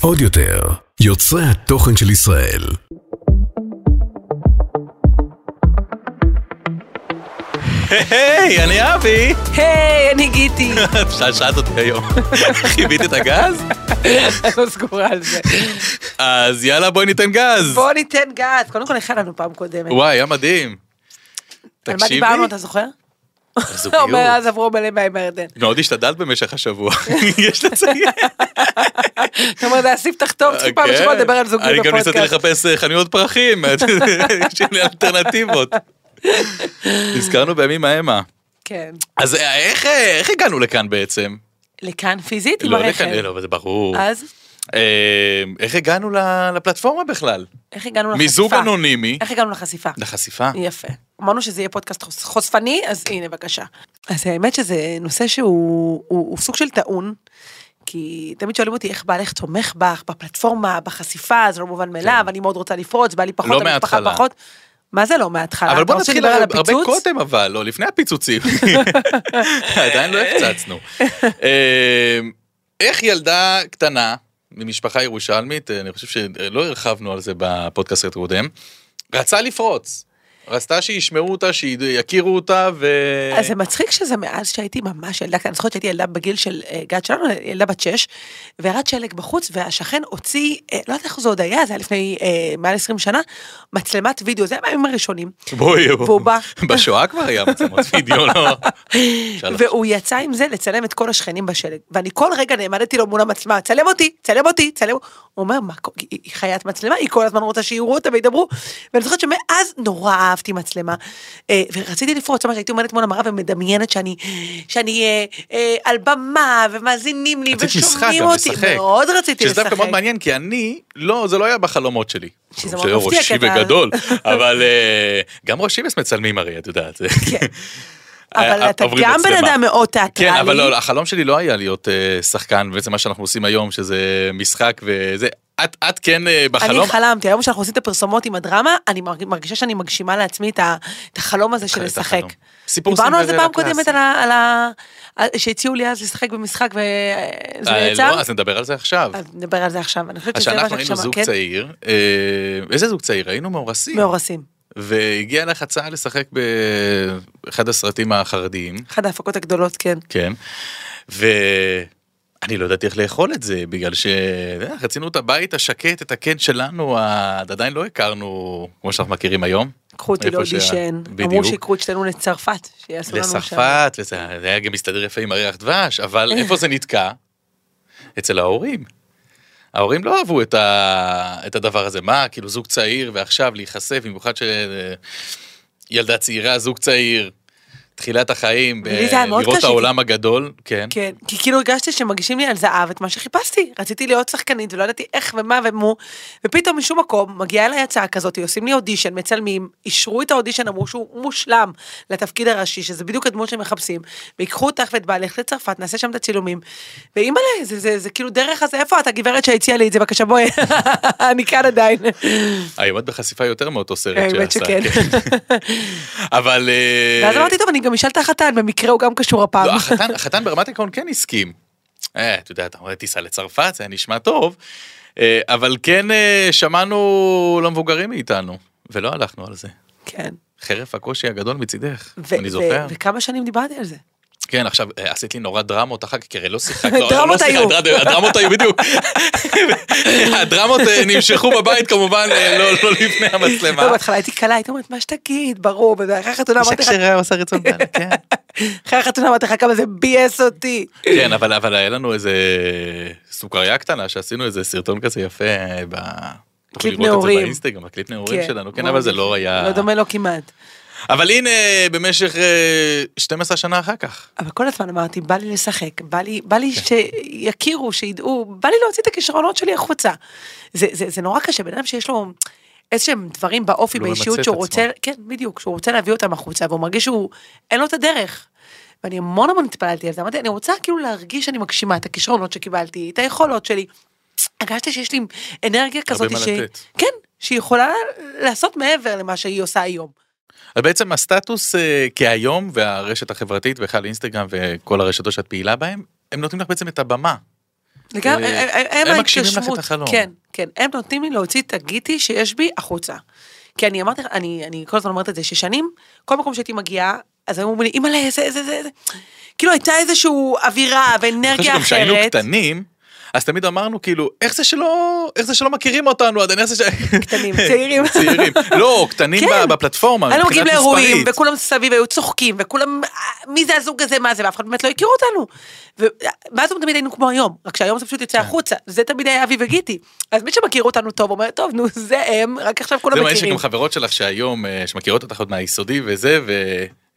עוד יותר, יוצרי התוכן של ישראל. היי, אני אבי! היי, אני גיטי. שאלת אותי היום. חיבית את הגז? אני לא סגורה על זה. אז יאללה, בואי ניתן גז. בוא ניתן גז. קודם כל, איך היה לנו פעם קודמת? וואי, היה מדהים. על מה. דיברנו, אתה זוכר? אומר, אז עברו מלא מים בירדן. מאוד השתדלת במשך השבוע, יש לציין. זאת אומרת, להסיף תחתום, צריכים פעם כן. בשבוע לדבר על זוגיות אני גם ניסיתי בפודקאסט. לחפש אה, חנויות פרחים, יש לי אלטרנטיבות. נזכרנו בימים ההם. כן. אז אה, איך אה, איך הגענו לכאן בעצם? לכאן פיזית עם לא הרכב. לא, זה ברור. אז, אה, איך הגענו לפלטפורמה בכלל? איך הגענו לחשיפה? מיזוג אנונימי איך הגענו לחשיפה? לחשיפה. יפה. אמרנו שזה יהיה פודקאסט חוש- חושפני, אז הנה, בבקשה. אז האמת שזה נושא שהוא הוא, הוא סוג של טעון, כי תמיד שואלים אותי איך בעלך תומך בך, בפלטפורמה, בחשיפה, זה לא מובן מאליו, אני מאוד רוצה לפרוץ, בא לי פחות, לא המשפחה מההתחלה. פחות. מה זה לא מההתחלה? אבל בוא נתחיל הרבה הפיצוץ? קודם אבל, לא, לפני הפיצוצים. עדיין לא הפצצנו. אה, איך ילדה קטנה ממשפחה ירושלמית, אה, אני חושב שלא הרחבנו על זה בפודקאסט הקודם, רצה לפרוץ. רצתה שישמעו אותה, שיכירו אותה, ו... אז זה מצחיק שזה מאז שהייתי ממש ילדה, אני זוכרת שהייתי ילדה בגיל של אה, גת שלנו, ילדה בת שש, וירד שלג בחוץ, והשכן הוציא, אה, לא יודעת איך זה עוד היה, זה היה לפני אה, מעל 20 שנה, מצלמת וידאו, זה היה בימים הראשונים, בואי, והוא בא. בשואה כבר היה מצלמות וידאו, לא? והוא יצא עם זה לצלם את כל השכנים בשלג, ואני כל רגע נעמדתי לו מול המצלמה, צלם אותי, צלם אותי, צלם, הוא אומר, מה, היא חיית מצלמה, היא כל הזמן רוצה שיראו אותה וידברו, ואני זוכרת שמאז נורא אהבתי מצלמה, אה, ורציתי לפרוץ, ממש הייתי עומדת מול המראה ומדמיינת שאני, שאני אה, אה, על במה, ומאזינים לי, ושומעים אותי, לשחק. מאוד רציתי שזה לשחק. דווקא מאוד מעניין, כי אני, לא, זה לא היה בחלומות שלי. שזה זה מאוד מפתיע, ראשי כי אתה- וגדול, אבל גם ראשי מצלמים הרי, את יודעת. כן. אבל אתה גם בן. אדם מאוד תיאטרלי. כן, אבל לא, החלום שלי לא היה להיות שחקן, בעצם מה שאנחנו עושים היום, שזה משחק וזה. את, את כן אה, בחלום, אני חלמתי, היום שאנחנו עושים את הפרסומות עם הדרמה, אני מרג- מרגישה שאני מגשימה לעצמי את החלום הזה של את לשחק. סיפור דיברנו על זה פעם קודמת קלאסי. על ה... על ה- שהציעו לי אז לשחק במשחק וזה אה, נעצר. לא, אז נדבר על זה עכשיו. נדבר על זה עכשיו. אני חושבת שזה מה שאנחנו היינו זוג כן? צעיר, אה, איזה זוג צעיר? היינו מאורסים. מאורסים. והגיעה לך הצעה לשחק באחד הסרטים החרדיים, אחת ההפקות הגדולות, כן. כן, ואני לא ידעתי איך לאכול את זה, בגלל שרצינו את הבית השקט, את הקן שלנו, עדיין לא הכרנו, כמו שאנחנו מכירים היום. קחו אותי לאודישן, אמרו. שיקחו את שתינו לצרפת, שיעשו לנו שם. לצרפת, וזה זה היה גם מסתדר יפה עם הריח דבש, אבל איפה זה נתקע? אצל ההורים. ההורים לא אהבו את, ה... את הדבר הזה, מה, כאילו זוג צעיר ועכשיו להיחשף, במיוחד שילדה צעירה, זוג צעיר, תחילת החיים, לראות את העולם הגדול, כן. כן, כי כאילו הרגשתי שמגישים לי על זהב את מה שחיפשתי. רציתי להיות שחקנית ולא ידעתי איך ומה ומו, ופתאום משום מקום מגיעה אליי הצעה כזאת, עושים לי אודישן, מצלמים, אישרו את האודישן, אמרו שהוא מושלם לתפקיד הראשי, שזה בדיוק הדמות שהם מחפשים, ויקחו אותך ואת בעלך לצרפת, נעשה שם את הצילומים, ואימא'לה, זה, זה, זה, זה כאילו דרך הזה, איפה את הגברת שהציעה לי את זה, בבקשה בואי, אני כאן עדיין. היום את בחשיפה יותר מאותו סרט שעשה. כן. אבל... אה, ואז אמרתי, טוב, אני גם אשאל את החתן, במקרה הוא גם קשור הפעם. לא, החתן, החתן ברמת העיקרון כן הסכים. אה, אתה יודע, אתה אומר טיסה לצרפת, זה נשמע טוב, אה, אבל כן אה, שמענו למבוגרים מאיתנו, ולא הלכנו על זה. כן. חרף הקושי הגדול מצידך, אני זוכר. וכמה שנים דיברתי על זה. כן, עכשיו, אה, עשית לי נורא דרמות אחר כך, כי הרי לא שיחקת. לא, דרמות לא שיחקת, היו. דרמות- הדרמות היו, בדיוק. הדרמות אה, נמשכו בבית כמובן, אה, לא לא לפני המצלמה. לא, בהתחלה הייתי קלה, הייתי אומרת, מה שתגיד, ברור, ואחרי החתונה אמרתי לך, אישה כשרה עושה רצון בעלה, כן. אחרי החתונה אמרתי לך כמה זה ביאס אותי. כן, אבל, היה לנו איזה סוכריה קטנה שעשינו איזה סרטון כזה יפה ב... תוכלי קליפ לראות את נעורים. זה באינסטגרם, הקליפ נעורים שלנו, כן, אבל זה. לא היה... לא דומה לו כמעט. אבל הנה, במשך אה, 12 שנה אחר כך. אבל כל הזמן אמרתי, בא לי לשחק, בא לי, בא כן. לי שיכירו, שידעו, בא לי להוציא את הכישרונות שלי החוצה. זה, זה, זה נורא קשה, בן אדם שיש לו איזשהם דברים באופי, לא באישיות, שהוא עצמו. רוצה, כן, בדיוק, שהוא רוצה להביא אותם החוצה, והוא מרגיש שהוא, אין לו את הדרך. ואני המון המון התפללתי על זה, אמרתי, אני רוצה כאילו להרגיש שאני מגשימה את הכישרונות שקיבלתי, את היכולות שלי. הרגשתי שיש לי אנרגיה כזאת, מה ש... לתת. כן, שהיא יכולה לעשות מעבר למה שהיא עושה היום. אז בעצם הסטטוס אה, כהיום והרשת החברתית ובכלל אינסטגרם וכל הרשתות שאת פעילה בהן, הם נותנים לך בעצם את הבמה. לגמרי, אה, הם- מגשימים לך את ההתגשמות. החלום. כן, כן, הם נותנים לי להוציא את הגיטי שיש בי החוצה. כי אני אמרתי, אני, אני כל הזמן אומרת את זה, ששנים, כל מקום שהייתי מגיעה, אז היו אומרים לי, אימא'לה, זה, זה, זה, זה. כאילו הייתה איזושהי אווירה אני חושב ואנרגיה שגם כשהיינו אחרת. קטנים, אז תמיד אמרנו כאילו, איך זה שלא, איך זה שלא מכירים אותנו עדיין, איך זה ש... קטנים, צעירים. צעירים. לא, קטנים כן. בפלטפורמה, היינו מגיעים לאירועים. וכולם סביב היו צוחקים, וכולם, "אה, מי זה הזוג הזה, מה זה, ואף אחד באמת לא הכירו אותנו. ואז תמיד היינו כמו היום, רק שהיום זה פשוט יוצא כן. החוצה, זה תמיד היה אבי וגיטי. אז מי שמכיר אותנו טוב, אומר, טוב, נו, זה הם, רק עכשיו זה כולם מעניין מכירים. שגם חברות שלך שהיום, אה, שמכירות אותך עוד מהיסודי וזה,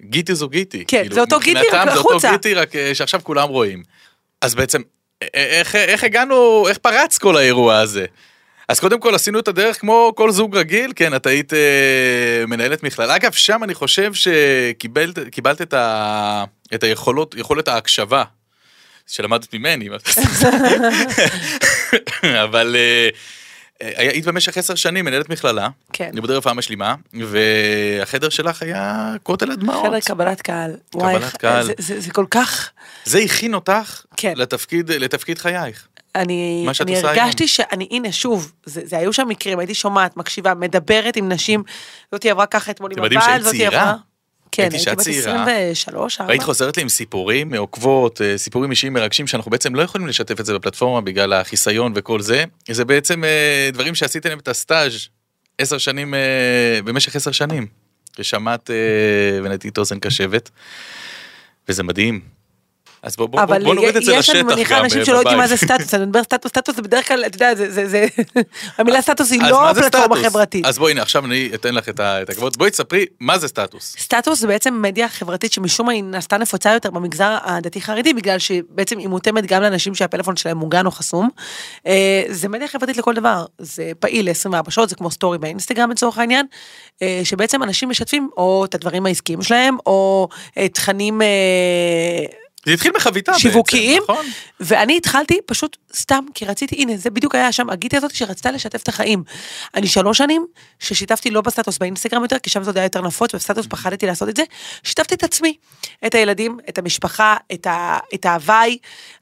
וגיטי זו גיטי. כן, כאילו, זה אותו גיטי, רק מבחינתם זה אותו החוצה. גיטי, רק אה, שעכשיו כולם רואים. אז בעצם, איך, איך הגענו, איך פרץ כל האירוע הזה? אז קודם כל עשינו את הדרך כמו כל זוג רגיל, כן, את היית אה, מנהלת מכללה. אגב, שם אני חושב שקיבלת קיבלת את, ה, את היכולות, יכולת ההקשבה שלמדת ממני. אבל אה, היית במשך עשר שנים מנהלת מכללה, כן. לימודי רפואה משלימה, והחדר שלך היה כותל הדמעות. חדר קבלת קהל. וואי, קבלת קהל. זה- זה- זה כל כך... זה הכין אותך כן. לתפקיד, לתפקיד חייך. אני, אני הרגשתי היום. שאני, הנה שוב, זה, זה היו שם מקרים, הייתי שומעת, מקשיבה, מדברת עם נשים, זאתי עברה ככה אתמול עם הבעל, זאתי. עברה... כן, הייתי בת צעירה. 23, 4. והיית חוזרת לי עם סיפורים מעוקבות, אה, סיפורים אישיים מרגשים שאנחנו בעצם לא יכולים לשתף את זה בפלטפורמה בגלל החיסיון וכל זה. זה בעצם אה, דברים שעשיתם להם את הסטאז' עשר שנים, אה, במשך עשר שנים. ושמעת אה, ונתית אוזן קשבת. וזה מדהים. אז בוא, בוא, בוא, אבל נוריד את זה יש, לשטח אני גם מניחה אנשים אה, שלא יודעים מה בבית. זה סטטוס, אני מדבר סטטוס, סטטוס זה בדרך כלל, אתה יודע, זה, זה, זה, המילה סטטוס היא לא מה זה פלטפורמה סטטוס? חברתית. אז בואי הנה עכשיו אני אתן לך את הכבוד בואי תספרי מה זה סטטוס. סטטוס זה בעצם מדיה חברתית שמשום מה היא נעשתה נפוצה יותר במגזר הדתי-חרדי, בגלל שבעצם היא מותאמת גם לאנשים שהפלאפון שלהם מוגן או חסום. אה, זה מדיה חברתית לכל דבר, זה פעיל ל-24 שעות, זה כמו סטורי באינסטגרם לצורך העניין, אה, שבעצם אנשים משתפים או את הדברים העסקיים שלהם, או תכנים זה התחיל מחביתה בעצם, שיווקיים, נכון? ואני התחלתי פשוט סתם, כי רציתי, הנה, זה בדיוק היה שם, הגיטי הזאת שרצתה לשתף את החיים. אני שלוש שנים ששיתפתי לא בסטטוס באינסטגרם יותר, כי שם זה עוד היה יותר נפוץ, ובסטטוס פחדתי לעשות את זה, שיתפתי את עצמי, את הילדים, את המשפחה, את, ה, את ההוואי,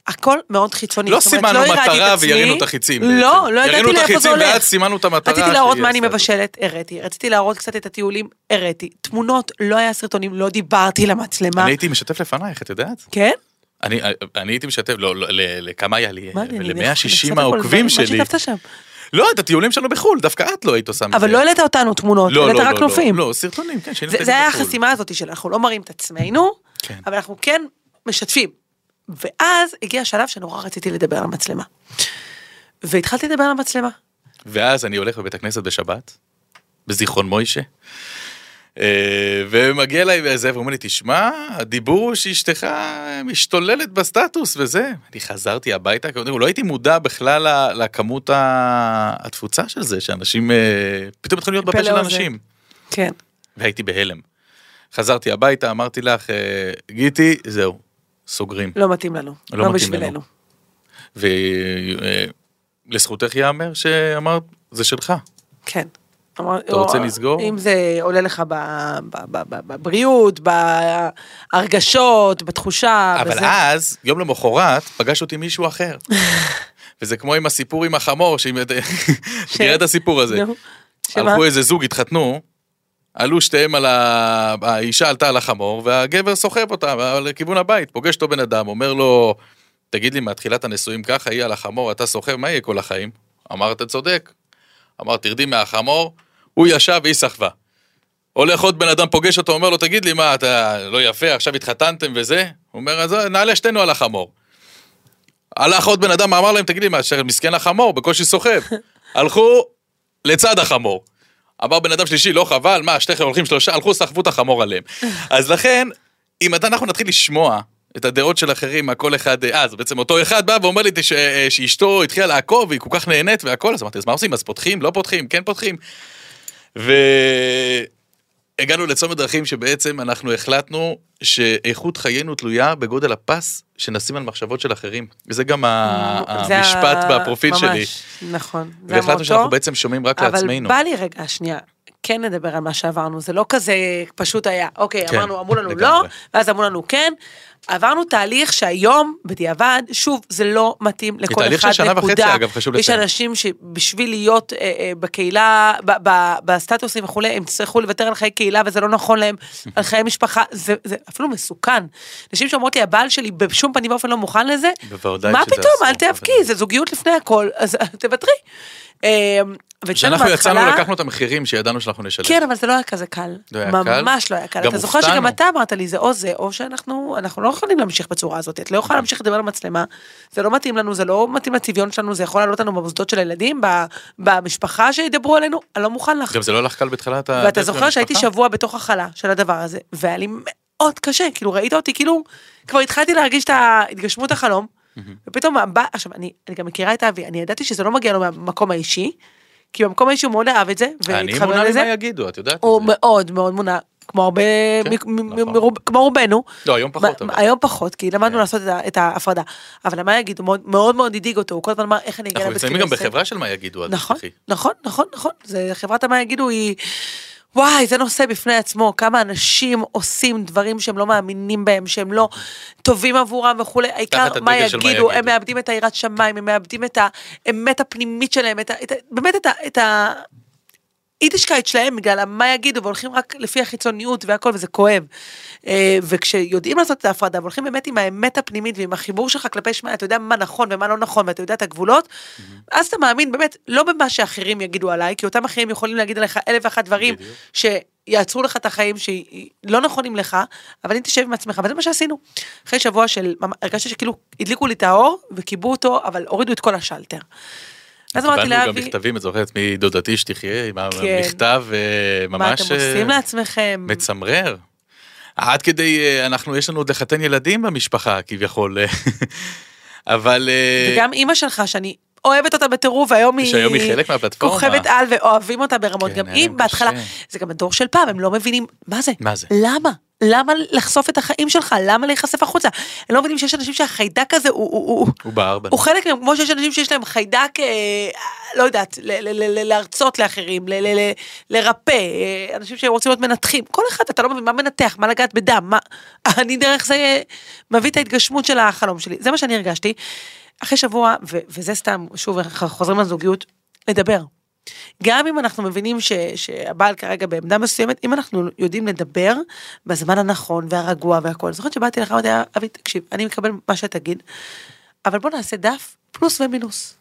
הכל מאוד חיצוני. לא סימנו את מטרה. וירינו את החיצים. לא, בעצם. לא ידעתי לאיפה זה הולך. ואז סימנו את המטרה. רציתי להראות מה אני. מבשלת, הראתי. רציתי להראות קצת את הטיולים, הראתי. תמונות, לא היה סרטונים, לא דיברתי למצלמה. אני הייתי משתף לפנייך, את יודעת? כן? אני, אני הייתי משתף, לא, לא, לכמה היה לי? מה, אני- אני ל-160 נחשפת פה העוקבים שלי. מה שיתפת שם? לא, את הטיולים שלנו בחו"ל, דווקא את לא היית עושה מזה. אבל לא העלית אותנו תמונות, לא, העלית לא, רק לא, נופים. לא, לא, סרטונים, כן, שהיינו טיילים זה היה בחו"ל. החסימה הזאת של אנחנו לא מראים את עצמנו, כן. אבל אנחנו כן משתפים. ואז הגיע השלב שנורא רציתי לדבר על המצלמה. והתחלתי לדבר על המצלמה. ואז אני הולך בבית הכנסת בשבת, בזיכרון מוישה, אה, ומגיע אליי וזה, ואומר לי, תשמע, הדיבור הוא שאשתך משתוללת בסטטוס וזה. אני חזרתי הביתה, כל לא הייתי מודע בכלל לכמות התפוצה של זה, שאנשים אה, פתאום התחילו להיות בפה של. אנשים. כן. והייתי בהלם. חזרתי הביתה, אמרתי לך, אה, גיטי, זהו, סוגרים. לא מתאים לנו. לא לא, מתאים בשבילנו. לנו. ולזכותך ייאמר שאמרת, זה שלך. כן. אמר- אתה רוצה או- לסגור? אם זה עולה לך בבריאות, בהרגשות, בתחושה. אבל בזה. אז, יום למחרת, פגש אותי מישהו אחר. וזה כמו עם הסיפור עם החמור, שאם... תראה את הסיפור הזה. הלכו איזה זוג, התחתנו, עלו שתיהם על ה... האישה עלתה על החמור, והגבר סוחב אותה לכיוון הבית, פוגש אותו בן אדם, אומר לו, תגיד לי, מהתחילת הנישואים ככה, היא על החמור, אתה סוחב, מה יהיה כל החיים? אמר, אתה צודק. אמר, תרדי מהחמור, הוא ישב והיא סחבה. הולך עוד בן אדם, פוגש אותו, אומר לו, תגיד לי, מה, אתה לא יפה, עכשיו התחתנתם וזה? הוא אומר, אז נעלה שתינו על החמור. הלך עוד בן אדם, אמר להם, תגיד לי, מה, מסכן החמור, בקושי סוחב. הלכו לצד החמור. אמר בן אדם שלישי, לא חבל, מה, שתיכם הולכים שלושה, הלכו, סחבו את החמור עליהם. אז לכן, אם אנחנו נתחיל לשמוע את הדעות של אחרים, מה כל אחד, אה, אז בעצם אותו אחד בא ואומר לי ש- אה, שאשתו התחילה לעקוב, והיא כל כך נהנית והכל, אז אמרתי, אז מה עושים? אז פותחים, לא פותחים, כן פותחים. והגענו לצומת דרכים שבעצם אנחנו החלטנו שאיכות חיינו תלויה בגודל הפס שנשים על מחשבות של אחרים. וזה גם זה המשפט ה- בפרופיל ממש, שלי. נכון. והחלטנו. שאנחנו בעצם שומעים רק אבל לעצמנו. בא לי רגע, שנייה. כן נדבר על מה שעברנו, זה לא כזה פשוט היה, אוקיי, כן, אמרנו, אמרו לנו לא, לגמרי. ואז אמרו לנו כן. עברנו תהליך שהיום, בדיעבד, שוב, זה לא מתאים לכל תהליך של אחד, שנה וחצי, נקודה. אגב, חשוב יש לציין. אנשים שבשביל להיות אה, אה, בקהילה, ב, ב, בסטטוסים וכולי, הם יצטרכו לוותר על חיי קהילה וזה לא נכון להם, על חיי משפחה, זה, זה אפילו מסוכן. נשים שאומרות לי, הבעל שלי בשום פנים ואופן לא מוכן לזה, מה פתאום, אל בוודאי. זה זוגיות לפני הכל, אז תוותרי. כשאנחנו יצאנו לקחנו את המחירים שידענו שאנחנו נשלם. כן, אבל זה לא היה כזה קל. לא היה קל? ממש לא היה קל. אתה זוכר. שגם אתה אמרת לי, זה או זה, או שאנחנו אנחנו לא יכולים להמשיך בצורה הזאת. את לא יכולה להמשיך לדבר למצלמה, זה לא מתאים לנו, זה לא מתאים לצביון שלנו, זה יכול לעלות לנו במוסדות של הילדים, במשפחה שידברו עלינו, אני לא מוכן לך. גם זה לא הלך קל בתחילת ה... ואתה זוכר שהייתי? שבוע בתוך הכלה של הדבר הזה, והיה לי מאוד קשה, כאילו ראית אותי, כאילו, כבר התחלתי להרגיש את ההתגשמות החלום, ופתאום, עכשיו, אני אני גם מכירה את אבי, אני ידעתי שזה לא מגיע לו מהמקום האישי, כי במקום האישי הוא מאוד אהב את זה, אני והתחבר מונע לזה. ממה יגידו, את יודעת את הוא. מאוד מאוד מונע, כמו הרבה, כן, נכון. כמו רובנו. לא, היום פחות. היום פחות, כי למדנו כן. לעשות את ההפרדה. אבל מה יגידו, מאוד- מאוד הדאיג אותו, הוא כל הזמן אמר איך אני אגיע אנחנו לבית נמצאים גם כנסת. בחברה של מה יגידו, נכון. נכון, נכון, נכון. זה חברת המה יגידו היא... וואי, זה נושא בפני עצמו, כמה אנשים עושים דברים שהם לא מאמינים בהם, שהם לא טובים עבורם וכולי, העיקר מה יגידו, הם. מאבדים את היראת שמיים, הם מאבדים את האמת הפנימית שלהם, את ה, את ה, באמת את ה... את ה יידישקייט שלהם בגלל מה יגידו והולכים רק לפי החיצוניות והכל וזה כואב. אה, וכשיודעים לעשות את ההפרדה והולכים באמת עם האמת הפנימית ועם החיבור שלך כלפי שמע, אתה יודע מה נכון ומה לא נכון ואתה יודע את הגבולות, אז אתה מאמין באמת לא במה שאחרים יגידו עליי, כי אותם אחרים יכולים להגיד עליך אלף ואחת דברים בדיוק. שיעצרו לך את החיים שלא נכונים לך, אבל אם תשב עם עצמך, וזה מה שעשינו. אחרי שבוע של, הרגשתי שכאילו הדליקו לי את האור וכיבו אותו, אבל הורידו את כל השלטר. אז אמרתי קיבלנו גם לאבי, מכתבים, את זוכרת, מדודתי שתחיה, עם כן. המכתב, אה, ממש... מה אתם עושים אה, לעצמכם? מצמרר. עד כדי, אה, אנחנו, יש לנו עוד לחתן ילדים במשפחה, כביכול. אבל... וגם אימא שלך, שאני אוהבת אותה בטירוף, והיום היא... שהיום היא חלק מהפלטפורמה. כוכבת על ואוהבים אותה ברמות. כן, גם היא בהתחלה. זה גם הדור של פעם, הם לא מבינים, מה זה? מה זה? למה? למה לחשוף את החיים שלך? למה להיחשף החוצה? הם לא מבינים שיש אנשים שהחיידק הזה הוא... הוא, הוא, הוא בער בנו. הוא חלק מהם, כמו שיש אנשים שיש להם חיידק, אה, לא יודעת, ל- ל- ל- ל- להרצות לאחרים, ל- ל- ל- לרפא, אה, אנשים שרוצים להיות מנתחים, כל אחד, אתה לא מבין מה מנתח, מה לגעת בדם, מה... אני דרך זה אה, מביא את ההתגשמות של החלום שלי, זה מה שאני הרגשתי. אחרי שבוע, ו- וזה סתם, שוב, חוזרים לזוגיות, לדבר. גם אם אנחנו מבינים ש, שהבעל כרגע בעמדה מסוימת, אם אנחנו יודעים לדבר בזמן הנכון והרגוע והכל. אני זוכרת שבאתי לך, אמרתי, אבי, תקשיב, אני מקבל מה שתגיד, אבל בוא נעשה דף פלוס ומינוס.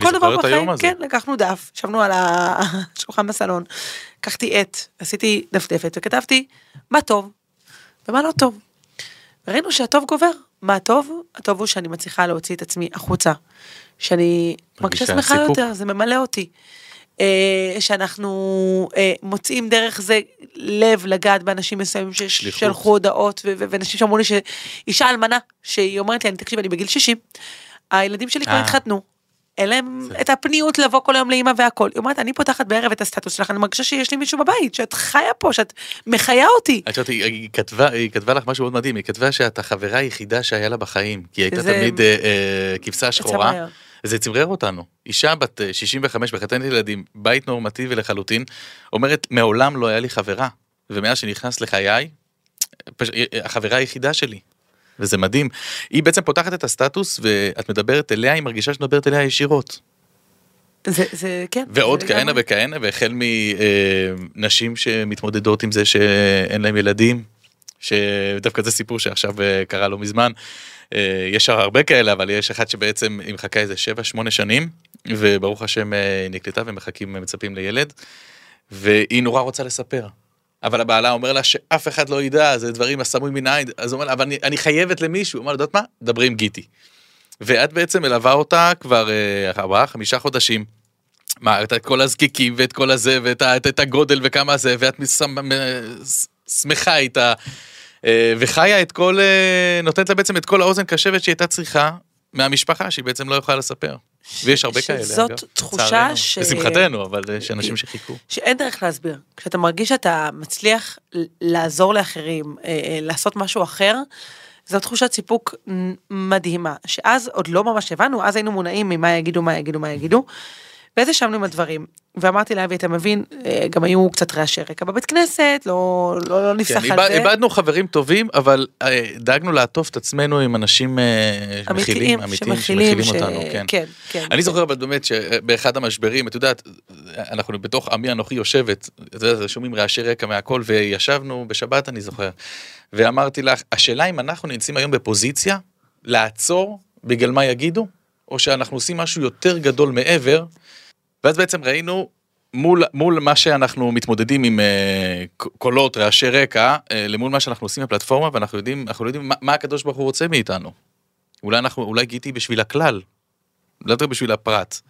כל דבר בחיים. כן, לקחנו דף, ישבנו על השולחן בסלון, לקחתי עט, עשיתי דפדפת וכתבתי מה טוב ומה לא טוב. וראינו שהטוב גובר. מה הטוב? הטוב הוא שאני מצליחה להוציא את עצמי החוצה. שאני מרגישה שמחה. יותר, זה ממלא אותי. אה, שאנחנו אה, מוצאים דרך זה לב לגעת באנשים מסוימים. ששלחו הודעות, ו- ו- ואנשים שאמרו לי שאישה אלמנה, שהיא אומרת לי, אני תקשיב, אני בגיל 60, הילדים שלי כבר אה. התחתנו. אין להם את הפניות לבוא כל היום לאימא והכל. היא אומרת, אני פותחת בערב את הסטטוס שלך, אני מרגישה שיש לי מישהו בבית, שאת חיה פה, שאת מחיה אותי. את יודעת, היא, כתבה, היא כתבה לך משהו מאוד מדהים, היא כתבה שאת החברה היחידה שהיה לה בחיים, כי היא הייתה זה- תמיד אה, אה, כבשה שחורה. זה צמרר אותנו. אישה בת אה, 65 מחתנת ילדים, בית נורמטיבי לחלוטין, אומרת, מעולם לא היה לי חברה, ומאז שנכנס לחיי, פש... אה, החברה היחידה שלי. וזה מדהים. היא בעצם פותחת את הסטטוס, ואת מדברת אליה, היא מרגישה שאת מדברת אליה ישירות. זה, זה, כן. ועוד זה כהנה לגמרי. וכהנה, והחל מנשים שמתמודדות עם זה שאין להם ילדים, שדווקא זה סיפור שעכשיו אה, קרה לא מזמן. אה, יש הרבה כאלה, אבל יש אחת שבעצם היא מחכה איזה 7-8 שנים, וברוך השם אה, היא נקלטה ומחכים, מצפים לילד, והיא נורא רוצה לספר. אבל הבעלה אומר לה שאף אחד לא ידע, זה דברים הסמוי מן העין, אז הוא אומר לה, אבל אני, אני חייבת למישהו, הוא אומר לה, יודעת מה? דברי עם גיטי. ואת בעצם מלווה אותה כבר אה, ארבעה, חמישה חודשים. מה, את כל הזקיקים ואת כל הזה ואת את, את הגודל וכמה זה, ואת שמחה איתה, אה, וחיה את כל, אה, נותנת לה בעצם את כל האוזן קשבת שהיא הייתה צריכה מהמשפחה, שהיא בעצם לא יכולה לספר. ויש הרבה כאלה, שזאת אגב, תחושה לצערנו. ש- לשמחתנו, אבל יש אנשים שחיכו. שאין דרך להסביר. כשאתה מרגיש שאתה מצליח לעזור לאחרים, אה, אה, לעשות משהו אחר, זו תחושת סיפוק מדהימה, שאז עוד לא ממש הבנו, אז היינו מונעים ממה יגידו, מה יגידו, מה יגידו. ואז ישבנו עם הדברים, ואמרתי לאבי, אתה מבין, אה, גם היו קצת רעשי רקע בבית כנסת, לא, לא, לא נפסח כן, על איבד- זה. איבדנו חברים טובים, אבל אה, דאגנו לעטוף את עצמנו עם אנשים אה, מכילים, אמיתיים, שמכילים ש- אותנו, כן. כן, כן. אני זוכר אבל באמת שבאחד המשברים, את יודעת, אנחנו בתוך עמי אנוכי יושבת, את יודעת, שומעים רעשי רקע מהכל, וישבנו בשבת אני זוכר, ואמרתי לך, השאלה אם אנחנו נמצאים היום בפוזיציה לעצור בגלל מה יגידו, או שאנחנו עושים משהו יותר גדול מעבר, ואז בעצם ראינו מול, מול מה שאנחנו מתמודדים עם אה, קולות, רעשי רקע, אה, למול מה שאנחנו עושים בפלטפורמה, ואנחנו יודעים, אנחנו לא יודעים מה, מה הקדוש ברוך הוא רוצה מאיתנו. אולי אנחנו, אולי גיתי בשביל הכלל, לא יותר בשביל הפרט.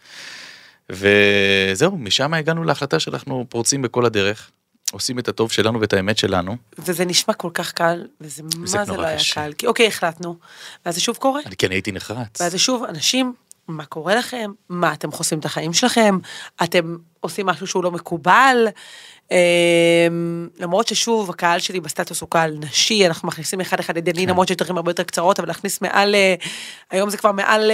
וזהו, משם הגענו להחלטה שאנחנו פורצים בכל הדרך, עושים את הטוב שלנו ואת האמת שלנו. וזה נשמע כל כך קל, וזה מה זה לא היה. קל. כי אוקיי, החלטנו, ואז זה שוב קורה. אני כן הייתי נחרץ. ואז זה שוב, אנשים, מה קורה לכם? מה, אתם חוסמים את החיים שלכם? אתם עושים משהו שהוא לא מקובל? אמ, למרות ששוב, הקהל שלי בסטטוס הוא קהל נשי, אנחנו מכניסים אחד אחד ידני, כן. למרות שיש דרכים הרבה יותר קצרות, אבל להכניס מעל, אה, היום זה כבר מעל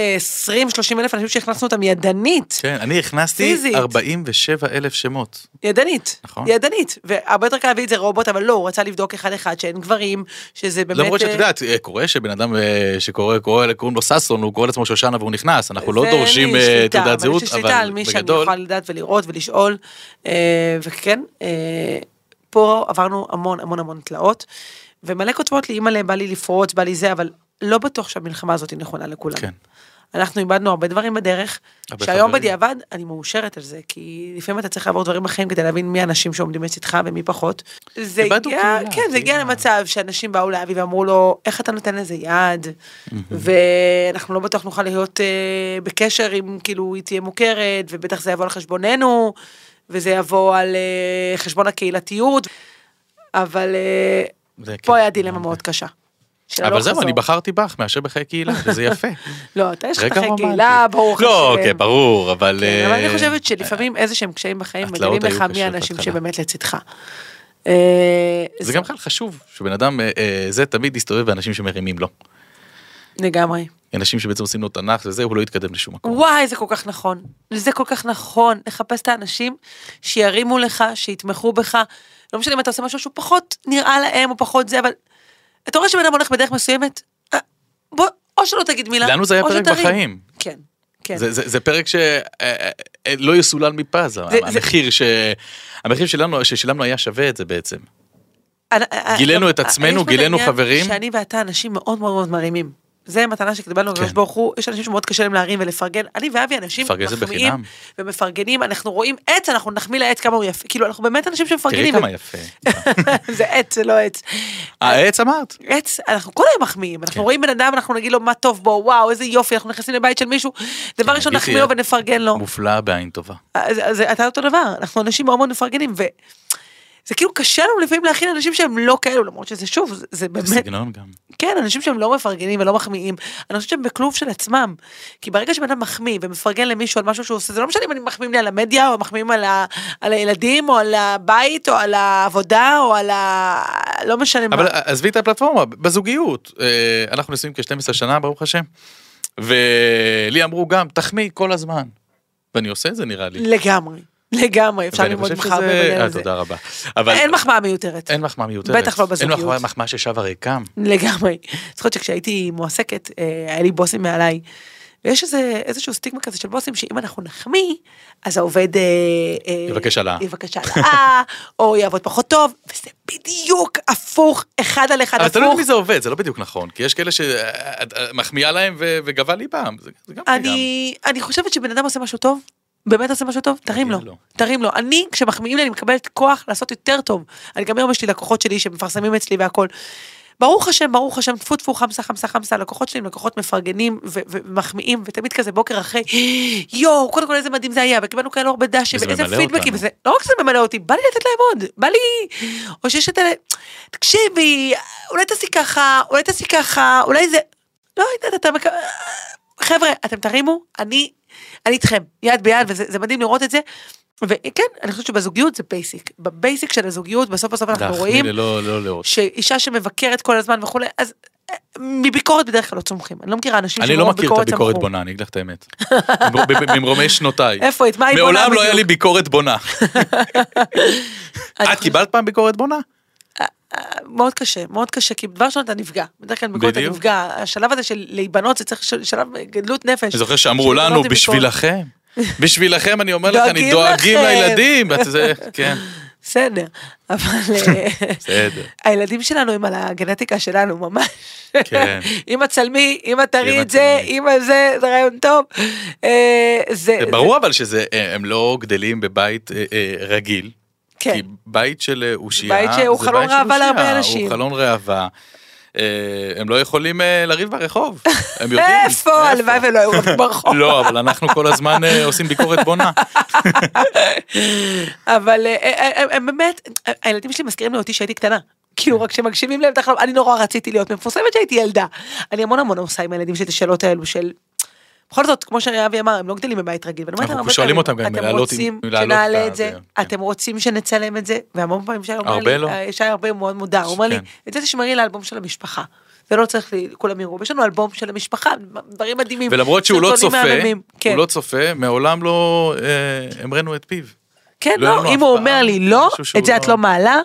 20-30 אלף אנשים שהכנסנו אותם ידנית. כן, אני הכנסתי פיזית. 47 אלף שמות. ידנית, נכון. ידנית, והרבה יותר קל להביא את זה רובוט, אבל לא, הוא רצה לבדוק אחד אחד שאין גברים, שזה באמת... למרות שאת אה, יודעת, אה, קורה שבן אדם אה, שקורא, קורא, קוראים לו ששון, הוא קורא לעצמו שושנה והוא נכנס, אנחנו לא דורשים אה, תעודת זהות, אבל בגדול, אה, פה עברנו המון המון המון תלאות, ומלא כותבות לי, אימא'לה, בא לי לפרוץ, בא לי זה, אבל לא בטוח שהמלחמה הזאת היא נכונה לכולם. כן. אנחנו איבדנו הרבה דברים בדרך, הרבה שהיום חברים. בדיעבד אני מאושרת על זה, כי לפעמים אתה צריך לעבור דברים בחיים כדי להבין מי האנשים שעומדים לצדך ומי פחות. זה הגיע, קהילה, כן, זה הגיע קהילה. למצב שאנשים באו לאבי ואמרו לו, איך אתה נותן לזה יד? ואנחנו לא בטוח נוכל להיות אה, בקשר אם כאילו היא תהיה מוכרת, ובטח זה יבוא על חשבוננו, וזה יבוא על אה, חשבון הקהילתיות, אבל אה, זה כן. פה היה דילמה מאוד קשה. אבל זהו. אני בחרתי בך מאשר בחיי קהילה, וזה יפה. לא, אתה יש לך חיי. קהילה, ברוך לא. כן, ברור, אבל... כן, אבל אני אה, חושבת שלפעמים איזה שהם קשיים בחיים התלאות מגלים לך מי האנשים. שבאמת לצדך. זה גם בכלל חשוב, שבן אדם, זה תמיד יסתובב באנשים שמרימים לו. לגמרי. אנשים שבעצם עושים לו תנ"ך וזה, הוא לא יתקדם לשום מקום. וואי, זה כל כך נכון. זה כל כך נכון. לחפש את האנשים שירימו לך, שיתמכו בך. לא משנה אם אתה עושה משהו שהוא פחות נראה להם או פחות זה, אבל אתה רואה שבן אדם הולך בדרך מסוימת, אה, בוא, או שלא תגיד מילה, לנו זה היה פרק שתרים. בחיים. כן, כן. זה, זה, זה פרק שלא יסולל מפז, המחיר ש... המחיר שלנו, ששילמנו היה שווה את זה בעצם. גילינו את עצמנו, גילינו חברים. שאני ואתה אנשים מאוד מאוד מאוד מרימים. זה מתנה שקיבלנו כן. ברוך הוא, יש אנשים שמאוד קשה להם להרים ולפרגן, אני ואבי אנשים מחמיאים. ומפרגנים, אנחנו רואים עץ, אנחנו נחמיא לעץ כמה הוא יפה, כאילו אנחנו באמת אנשים תראי שמפרגנים. כמה יפה. זה עץ, זה לא עץ. העץ אמרת? עץ, אנחנו כל היום מחמיאים, אנחנו כן. רואים בן אדם, אנחנו נגיד לו מה טוב בו, וואו, איזה יופי, אנחנו נכנסים לבית של מישהו, דבר ראשון גיטי, נחמיא לו ונפרגן לו. מופלא בעין טובה. אז, אז אתה אותו דבר, אנחנו אנשים מאוד מאוד מפרגנים, וזה כאילו קשה לנו לפעמים להכין אנשים שהם לא כאלו, למרות שזה שוב, זה- זה באמת, סגנון גם. כן, אנשים שהם לא מפרגנים ולא מחמיאים, אני חושבת שהם בכלוב של עצמם. כי ברגע שבן אדם מחמיא ומפרגן למישהו על משהו שהוא עושה, זה לא משנה אם אני מחמיאים לי על המדיה, או מחמיאים על, ה, על הילדים, או על הבית, או על העבודה, או על ה... לא משנה מה. אבל עזבי את הפלטפורמה, בזוגיות. אה, אנחנו נשואים כ-12 שנה, ברוך השם. ולי אמרו גם, תחמיא כל הזמן. ואני עושה את זה נראה לי. לגמרי, לגמרי, אפשר ללמוד ממך בעניין אה, הזה. תודה רבה. אבל אין מחמאה מיותרת. אין מחמאה מיותרת. בטח לא בזוגיות. אין מחמאה- ששבה ריקם. לגמרי. זוכרת שכשהייתי מועסקת, אה, היה לי בוסים מעליי, ויש איזה, איזשהו סטיגמה כזה של בוסים, שאם אנחנו נחמיא, אז העובד... אה, אה, יבקש העלאה. יבקש העלאה, או יעבוד פחות טוב, וזה בדיוק הפוך, אחד על אחד אבל תלוי הפוך. למי זה עובד, זה לא בדיוק נכון. כי יש כאלה שמחמיאה להם וגבה ליבם. זה זה גם. אני, אני חושבת שבן אדם עושה משהו טוב, באמת עושה משהו טוב, תרים לו. תרים לו. אני, כשמחמיאים לי, אני מקבלת כוח לעשות יותר טוב. אני גם היום יש לי לקוחות שלי שמפרסמים אצלי והכל. ברוך השם, ברוך השם, טפו טפו, חמסה, חמסה, חמסה, לקוחות שלי הם לקוחות מפרגנים ומחמיאים, ותמיד כזה בוקר אחרי, יואו, קודם כל איזה מדהים זה היה, וקיבלנו כאלה הרבה דשים, ואיזה פידבקים. וזה, לא רק שזה ממלא אותי, בא לי לתת להם עוד, בא לי, או שיש את אלה, תקשיבי, אולי תעשי ככה, אולי תעשי ככה, אולי זה, לא יודעת, אתה מקבל, חבר'ה, אתם תרימו, אני, אני איתכם, יד ביד, וזה זה מדהים לראות את זה. וכן, אני חושבת שבזוגיות זה basic. ב basic של הזוגיות, בסוף בסוף אנחנו להחמיא רואים ללא לא לאות. שאישה שמבקרת כל הזמן וכולי, אז מביקורת בדרך כלל לא צומחים. אני לא מכירה אנשים אני לא שמרוב מכיר את ביקורת הביקורת צמחו. בונה, אני אגיד לך את האמת. ממרומי שנותיי. איפה, את מה היא בונה מעולם לא היה? לי ביקורת בונה. את קיבלת פעם ביקורת בונה? מאוד קשה, מאוד קשה, כי דבר ראשון אתה נפגע. בדרך כלל ביקורת אתה. נפגע. השלב הזה של להיבנות זה צריך של- שלב גדלות נפש. אני זוכר שאמרו לנו. בשבילכם. בשבילכם, אני אומר לך, אני דואגים. לילדים. כן, בסדר, אבל אה. הילדים שלנו הם על הגנטיקה שלנו ממש. כן. אמא צלמי, אמא תראי את זה. אמא זה, זה רעיון טוב. אה, זה ברור אבל שזה, אה, הם לא גדלים בבית רגיל. כן. כי בית של אה, אושייה, בית שהוא חלון בית ראווה להרבה אושייה, אנשים. הוא חלון ראווה. אה, הם לא יכולים אה, לריב ברחוב. הם יודעים. איפה? הלוואי ולא היו רבים ברחוב. לא, אבל אנחנו כל הזמן אה, עושים ביקורת בונה. אבל אה, אה, באמת, הילדים שלי מזכירים לי אותי שהייתי קטנה. כאילו רק שמגשימים להם את החלום, אני נורא רציתי להיות מפורסמת שהייתי ילדה. אני המון המון עושה עם הילדים שלי את השאלות האלו של... בכל זאת, כמו שאבי אמר, הם לא גדלים בבית רגיל. אנחנו שואלים אותם גם אתם עם- רוצים שנעלה את זה? זה, כן. אתם רוצים שנצלם את זה? והמון פעמים שי אומר לי, לא. אה, שי הרבה מאוד מודע, הוא אומר לי, כן. את זה תשמרי לאלבום של המשפחה. זה לא צריך לי, כולם יראו, יש לנו אלבום של המשפחה, דברים מדהימים. ולמרות שהוא לא צופה. כן. הוא לא צופה, מעולם לא אה, המרנו את פיו. כן, לא לא, אם הוא אומר לי לא, את זה את לא- לא מעלה,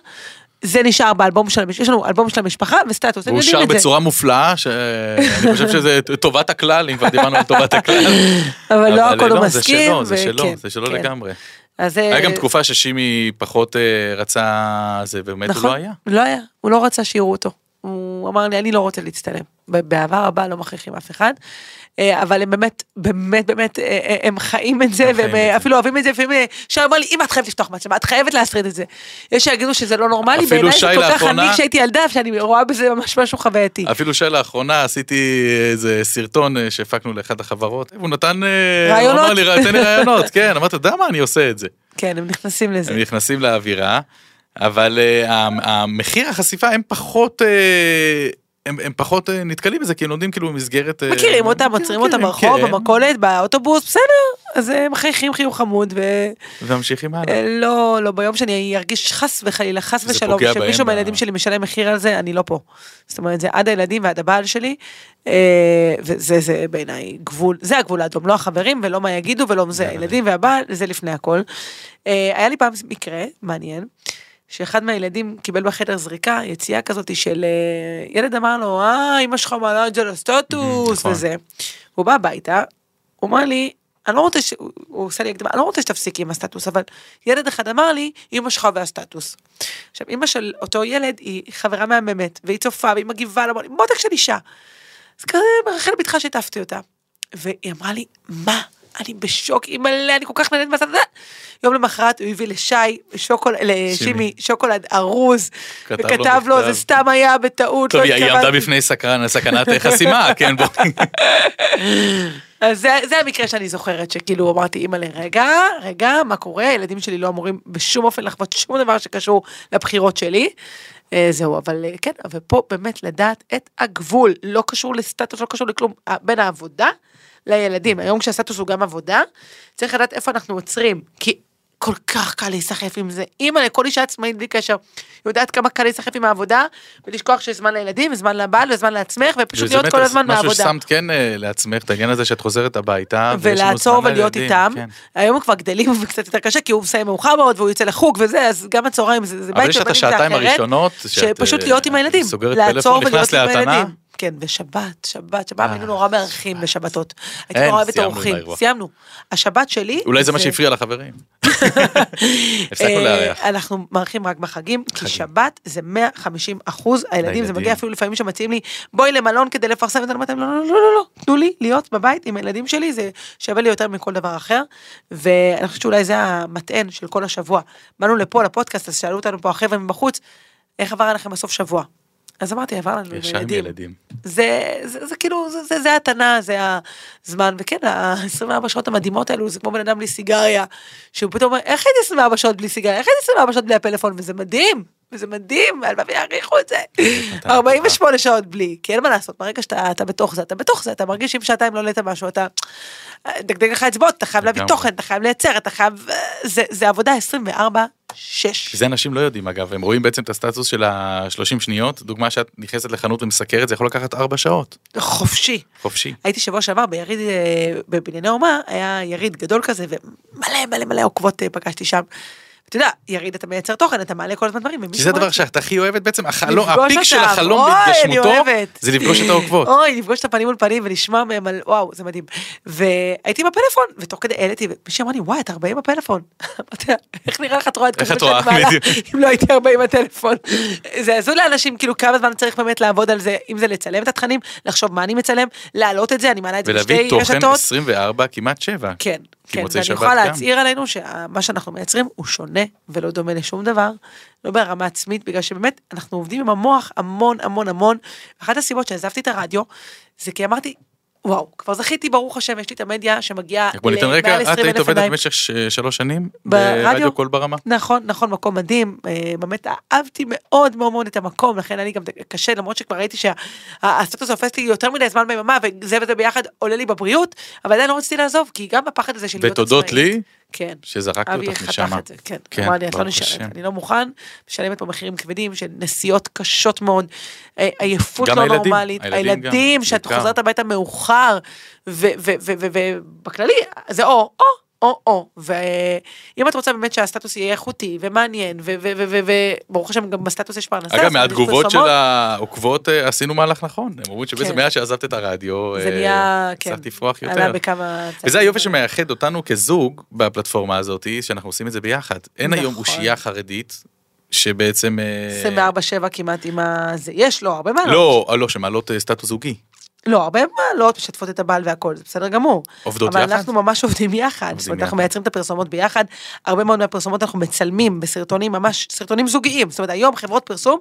זה נשאר באלבום של המשפחה, יש לנו אלבום של המשפחה וסטטוס, הם יודעים שר את זה. בצורה מופלאה, שאני חושב שזה טובת הכלל, אם כבר דיברנו על טובת הכלל. אבל לא הכל הוא זה מסכים. שלו, זה שלו, זה שלו כן. לגמרי. אז היה גם אה, תקופה ששימי פחות אה, רצה זה, ובאמת הוא נכון, לא היה. לא היה, הוא לא רצה שיראו אותו. הוא אמר לי, אני לא רוצה להצטלם. באהבה רבה לא מכריחים אף אחד. אה, אבל הם באמת, באמת, באמת, אה, אה, הם חיים את זה, הם והם חיים את זה. אפילו אוהבים את זה, לפעמים שי אומר לי, אמא, את חייבת לפתוח מצלמה, את חייבת להסריט את זה. יש שיגידו שזה לא נורמלי, בעיניי זה שי כל כך לאחרונה- אני כשהייתי ילדה, שאני רואה בזה ממש משהו חווייתי. אפילו שלאחרונה עשיתי איזה סרטון שהפקנו לאחד החברות, הוא נתן... רעיונות? הוא אמר לי, תן לי רעיונות, כן, אמרתי, אתה יודע מה, אני עושה את זה. כן, הם נכנסים לזה. הם נכנסים לאווירה, אבל אה, המ- המחיר החשיפה הם פחות... אה, הם, הם פחות אה, נתקלים בזה כי הם לומדים כאילו במסגרת... מכירים אותם, מכירים, עוצרים אותם מכירים, ברחוב, כן, במכולת, באוטובוס, בסדר, אז הם מחייכים חיוך חמוד, וממשיכים הלאה. ולא, לא, ביום שאני ארגיש חס וחלילה, חס ושלום, שמישהו מהילדים שלי משלם מחיר על זה, אני לא פה. זאת אומרת, זה עד הילדים ועד הבעל שלי, וזה זה בעיניי גבול, זה הגבול האדום, לא החברים ולא מה יגידו ולא זה, הילדים והבעל, זה לפני הכל. היה לי פעם מקרה מעניין. שאחד מהילדים קיבל בחדר זריקה, יציאה כזאת של אה, ילד אמר לו, אה, אמא שלך מעלה את זה לסטטוס נכון. וזה. הוא בא הביתה, הוא אמר לי, אני לא רוצה ש... הוא- עושה לי הקדמה, אני לא רוצה שתפסיקי עם הסטטוס, אבל ילד אחד אמר לי, אמא שלך והסטטוס. עכשיו, אמא של אותו ילד היא חברה מהממת, והיא צופה, והיא מגיבה לה, מותק של אישה. אז כזה, ברחל בתך שיתפתי אותה. והיא אמרה לי, מה? אני בשוק, אימא'לה, אני כל כך נהנית מהסטטוס. יום למחרת הוא הביא לשי, שוקול, לשימי, שוקולד ארוז, וכתב לו. זה סתם היה בטעות, טוב, לא היא היא עמדה התכוונתי." בפני סקרן- סכנת חסימה, כן, בוא. אז זה, זה המקרה שאני זוכרת, שכאילו אמרתי, אימא'לה, רגע, רגע, מה קורה? הילדים שלי לא אמורים בשום אופן לחוות שום דבר שקשור לבחירות שלי. אה, זהו, אבל אה, כן, אבל פה באמת לדעת את הגבול, לא קשור לסטטוס, לא קשור לכלום, בין העבודה לילדים. היום כשהסטטוס הוא גם עבודה, צריך לדעת איפה אנחנו עוצרים, כי כל כך קל להיסחף עם זה. אימא לכל אישה עצמאית בלי קשר, יודעת כמה קל להיסחף עם העבודה, ולשכוח שיש זמן לילדים, וזמן לבעל, וזמן לעצמך, ופשוט להיות כל הזמן משהו בעבודה. ששמת כן אה, לעצמך, את העניין הזה שאת חוזרת הביתה. ולעצור ולהיות איתם. כן. היום הם כבר גדלים וקצת יותר קשה, כי הוא מסיים מאוחר מאוד והוא יוצא לחוג וזה, אז גם הצהריים זה זה אבל בית יש את השעתיים. הראשונות, שפשוט אה, להיות עם הילדים. סוגרת ולהיות נכנס להתנה. כן, ושבת, שבת, שבת, היינו נורא מארחים בשבתות. הייתי נורא אוהבת אורחים. סיימנו. השבת שלי... אולי זה מה שהפריע לחברים. הפסקנו אה, לארח. אנחנו מארחים רק בחגים, כי. שבת זה 150 אחוז הילדים, זה. מגיע אפילו לפעמים שמציעים לי, בואי למלון כדי לפרסם את זה, לא, לא, לא, לא, לא, תנו לי להיות בבית עם הילדים שלי, זה שווה לי יותר מכל דבר אחר, ואני חושבת שאולי זה המטען של כל השבוע. באנו לפה, לפודקאסט, אז שאלו אותנו פה החבר'ה מבחוץ, איך עבר עליכם הסוף שבוע? אז אמרתי, עבר לנו הילדים. ילדים. זה, זה, זה כאילו, זה, זה, זה התנה, זה הזמן, וכן, ה-24 שעות המדהימות האלו, זה כמו בן אדם בלי סיגריה, שהוא פתאום אומר, איך הייתי 24 שעות בלי סיגריה, איך הייתי 24 שעות בלי הפלאפון, וזה מדהים, וזה מדהים, הלוואי ויעריכו את זה. אתה- 48 שעות בלי, כי אין מה לעשות, ברגע שאתה אתה בתוך זה, אתה בתוך זה, אתה מרגיש שאם שעתיים לא העלית משהו, אתה דגדג לך אצבעות, אתה חייב להביא. תוכן, אתה חייב לייצר, אתה חייב, זה, זה עבודה 24, שש. זה אנשים לא יודעים אגב, הם רואים בעצם את הסטטוס של ה-30 שניות, דוגמה שאת נכנסת לחנות ומסקרת, זה יכול לקחת 4 שעות, חופשי. חופשי. הייתי שבוע שעבר ביריד אה, בבנייני אומה, היה יריד גדול כזה, ומלא מלא מלא עוקבות אה, פגשתי שם. אתה יודע, יריד אתה מייצר תוכן, אתה מעלה כל הזמן דברים. כי ומישהו זה אומר- הדבר שאת הכי אוהבת בעצם, החלום, לפגוש הפיק של. החלום בהתגשמותו. זה לפגוש את העוקבות. אוי, לפגוש את הפנים מול פנים ולשמוע מהם על וואו, זה מדהים. והייתי בפלאפון, ותוך כדי העליתי, ומישהו אמר לי, וואי, אתה הפלאפון. אמרתי לה, איך נראה לך את רואה את כל את שאני? מעלה. אם לא הייתי הרבה עם הטלפון. זה הזוי לאנשים, כאילו, כמה זמן צריך באמת לעבוד על זה, אם זה לצלם את התכנים, לחשוב מה אני מצלם, להעלות את זה, אני מעלה את זה ולהביא בשתי תוכן רשתות. 24 כמעט 7. כן, כן, ואני שבת יכולה גם. להצהיר עלינו שמה שאנחנו מייצרים הוא שונה ולא דומה לשום דבר, לא ברמה עצמית, בגלל שבאמת אנחנו עובדים עם המוח המון המון המון. אחת הסיבות שעזבתי את הרדיו, זה כי אמרתי, וואו, כבר זכיתי ברוך השם, יש לי את המדיה שמגיעה בוא ניתן רקע, את 20 היית עובדת. במשך שלוש שנים ברדיו? קול ברמה. נכון, נכון, מקום מדהים, אה, באמת אהבתי מאוד מאוד מאוד את המקום, לכן לי גם קשה, למרות שכבר ראיתי שהסטטוס הופס לי יותר מדי זמן ביממה, וזה וזה ביחד עולה לי בבריאות, אבל עדיין לא רציתי לעזוב, כי גם בפחד הזה של להיות ותודות עצמאית. לי כן. שזרקתי אבי אותך חתך משם. את זה, כן. כן, אמר לי, את לא נשארת. אני לא מוכן, משלמת פה מחירים כבדים של נסיעות קשות מאוד, אה, עייפות לא הילדים, נורמלית, הילדים הילדים, גם, שאת. חוזרת הביתה מאוחר, ובכללי, זה או, או, או, או, ואם את רוצה באמת שהסטטוס יהיה איכותי ומעניין, וברוך השם גם בסטטוס יש פרנסה, אגב, מהתגובות של. העוקבות אה, עשינו מהלך נכון. הם אומרים שבעצם כן. מאז שעזבת את הרדיו, זה אה, נהיה, כן, לפרוח עלה יותר. בכמה... וזה. היופי שמאחד אותנו כזוג בפלטפורמה הזאת, שאנחנו עושים את זה ביחד. אין היום נכון. אושייה חרדית שבעצם... אה, 24-7 כמעט עם ה... יש, לא, הרבה מעלות. לא, לא, שמעלות אה, סטטוס זוגי. לא, הרבה מעלות משתפות את הבעל והכל, זה בסדר גמור. עובדות אבל יחד? אנחנו ממש עובדים יחד, זאת אומרת, אנחנו יחד. מייצרים את הפרסומות ביחד, הרבה מאוד מהפרסומות אנחנו מצלמים בסרטונים, ממש סרטונים זוגיים, זאת אומרת, היום חברות פרסום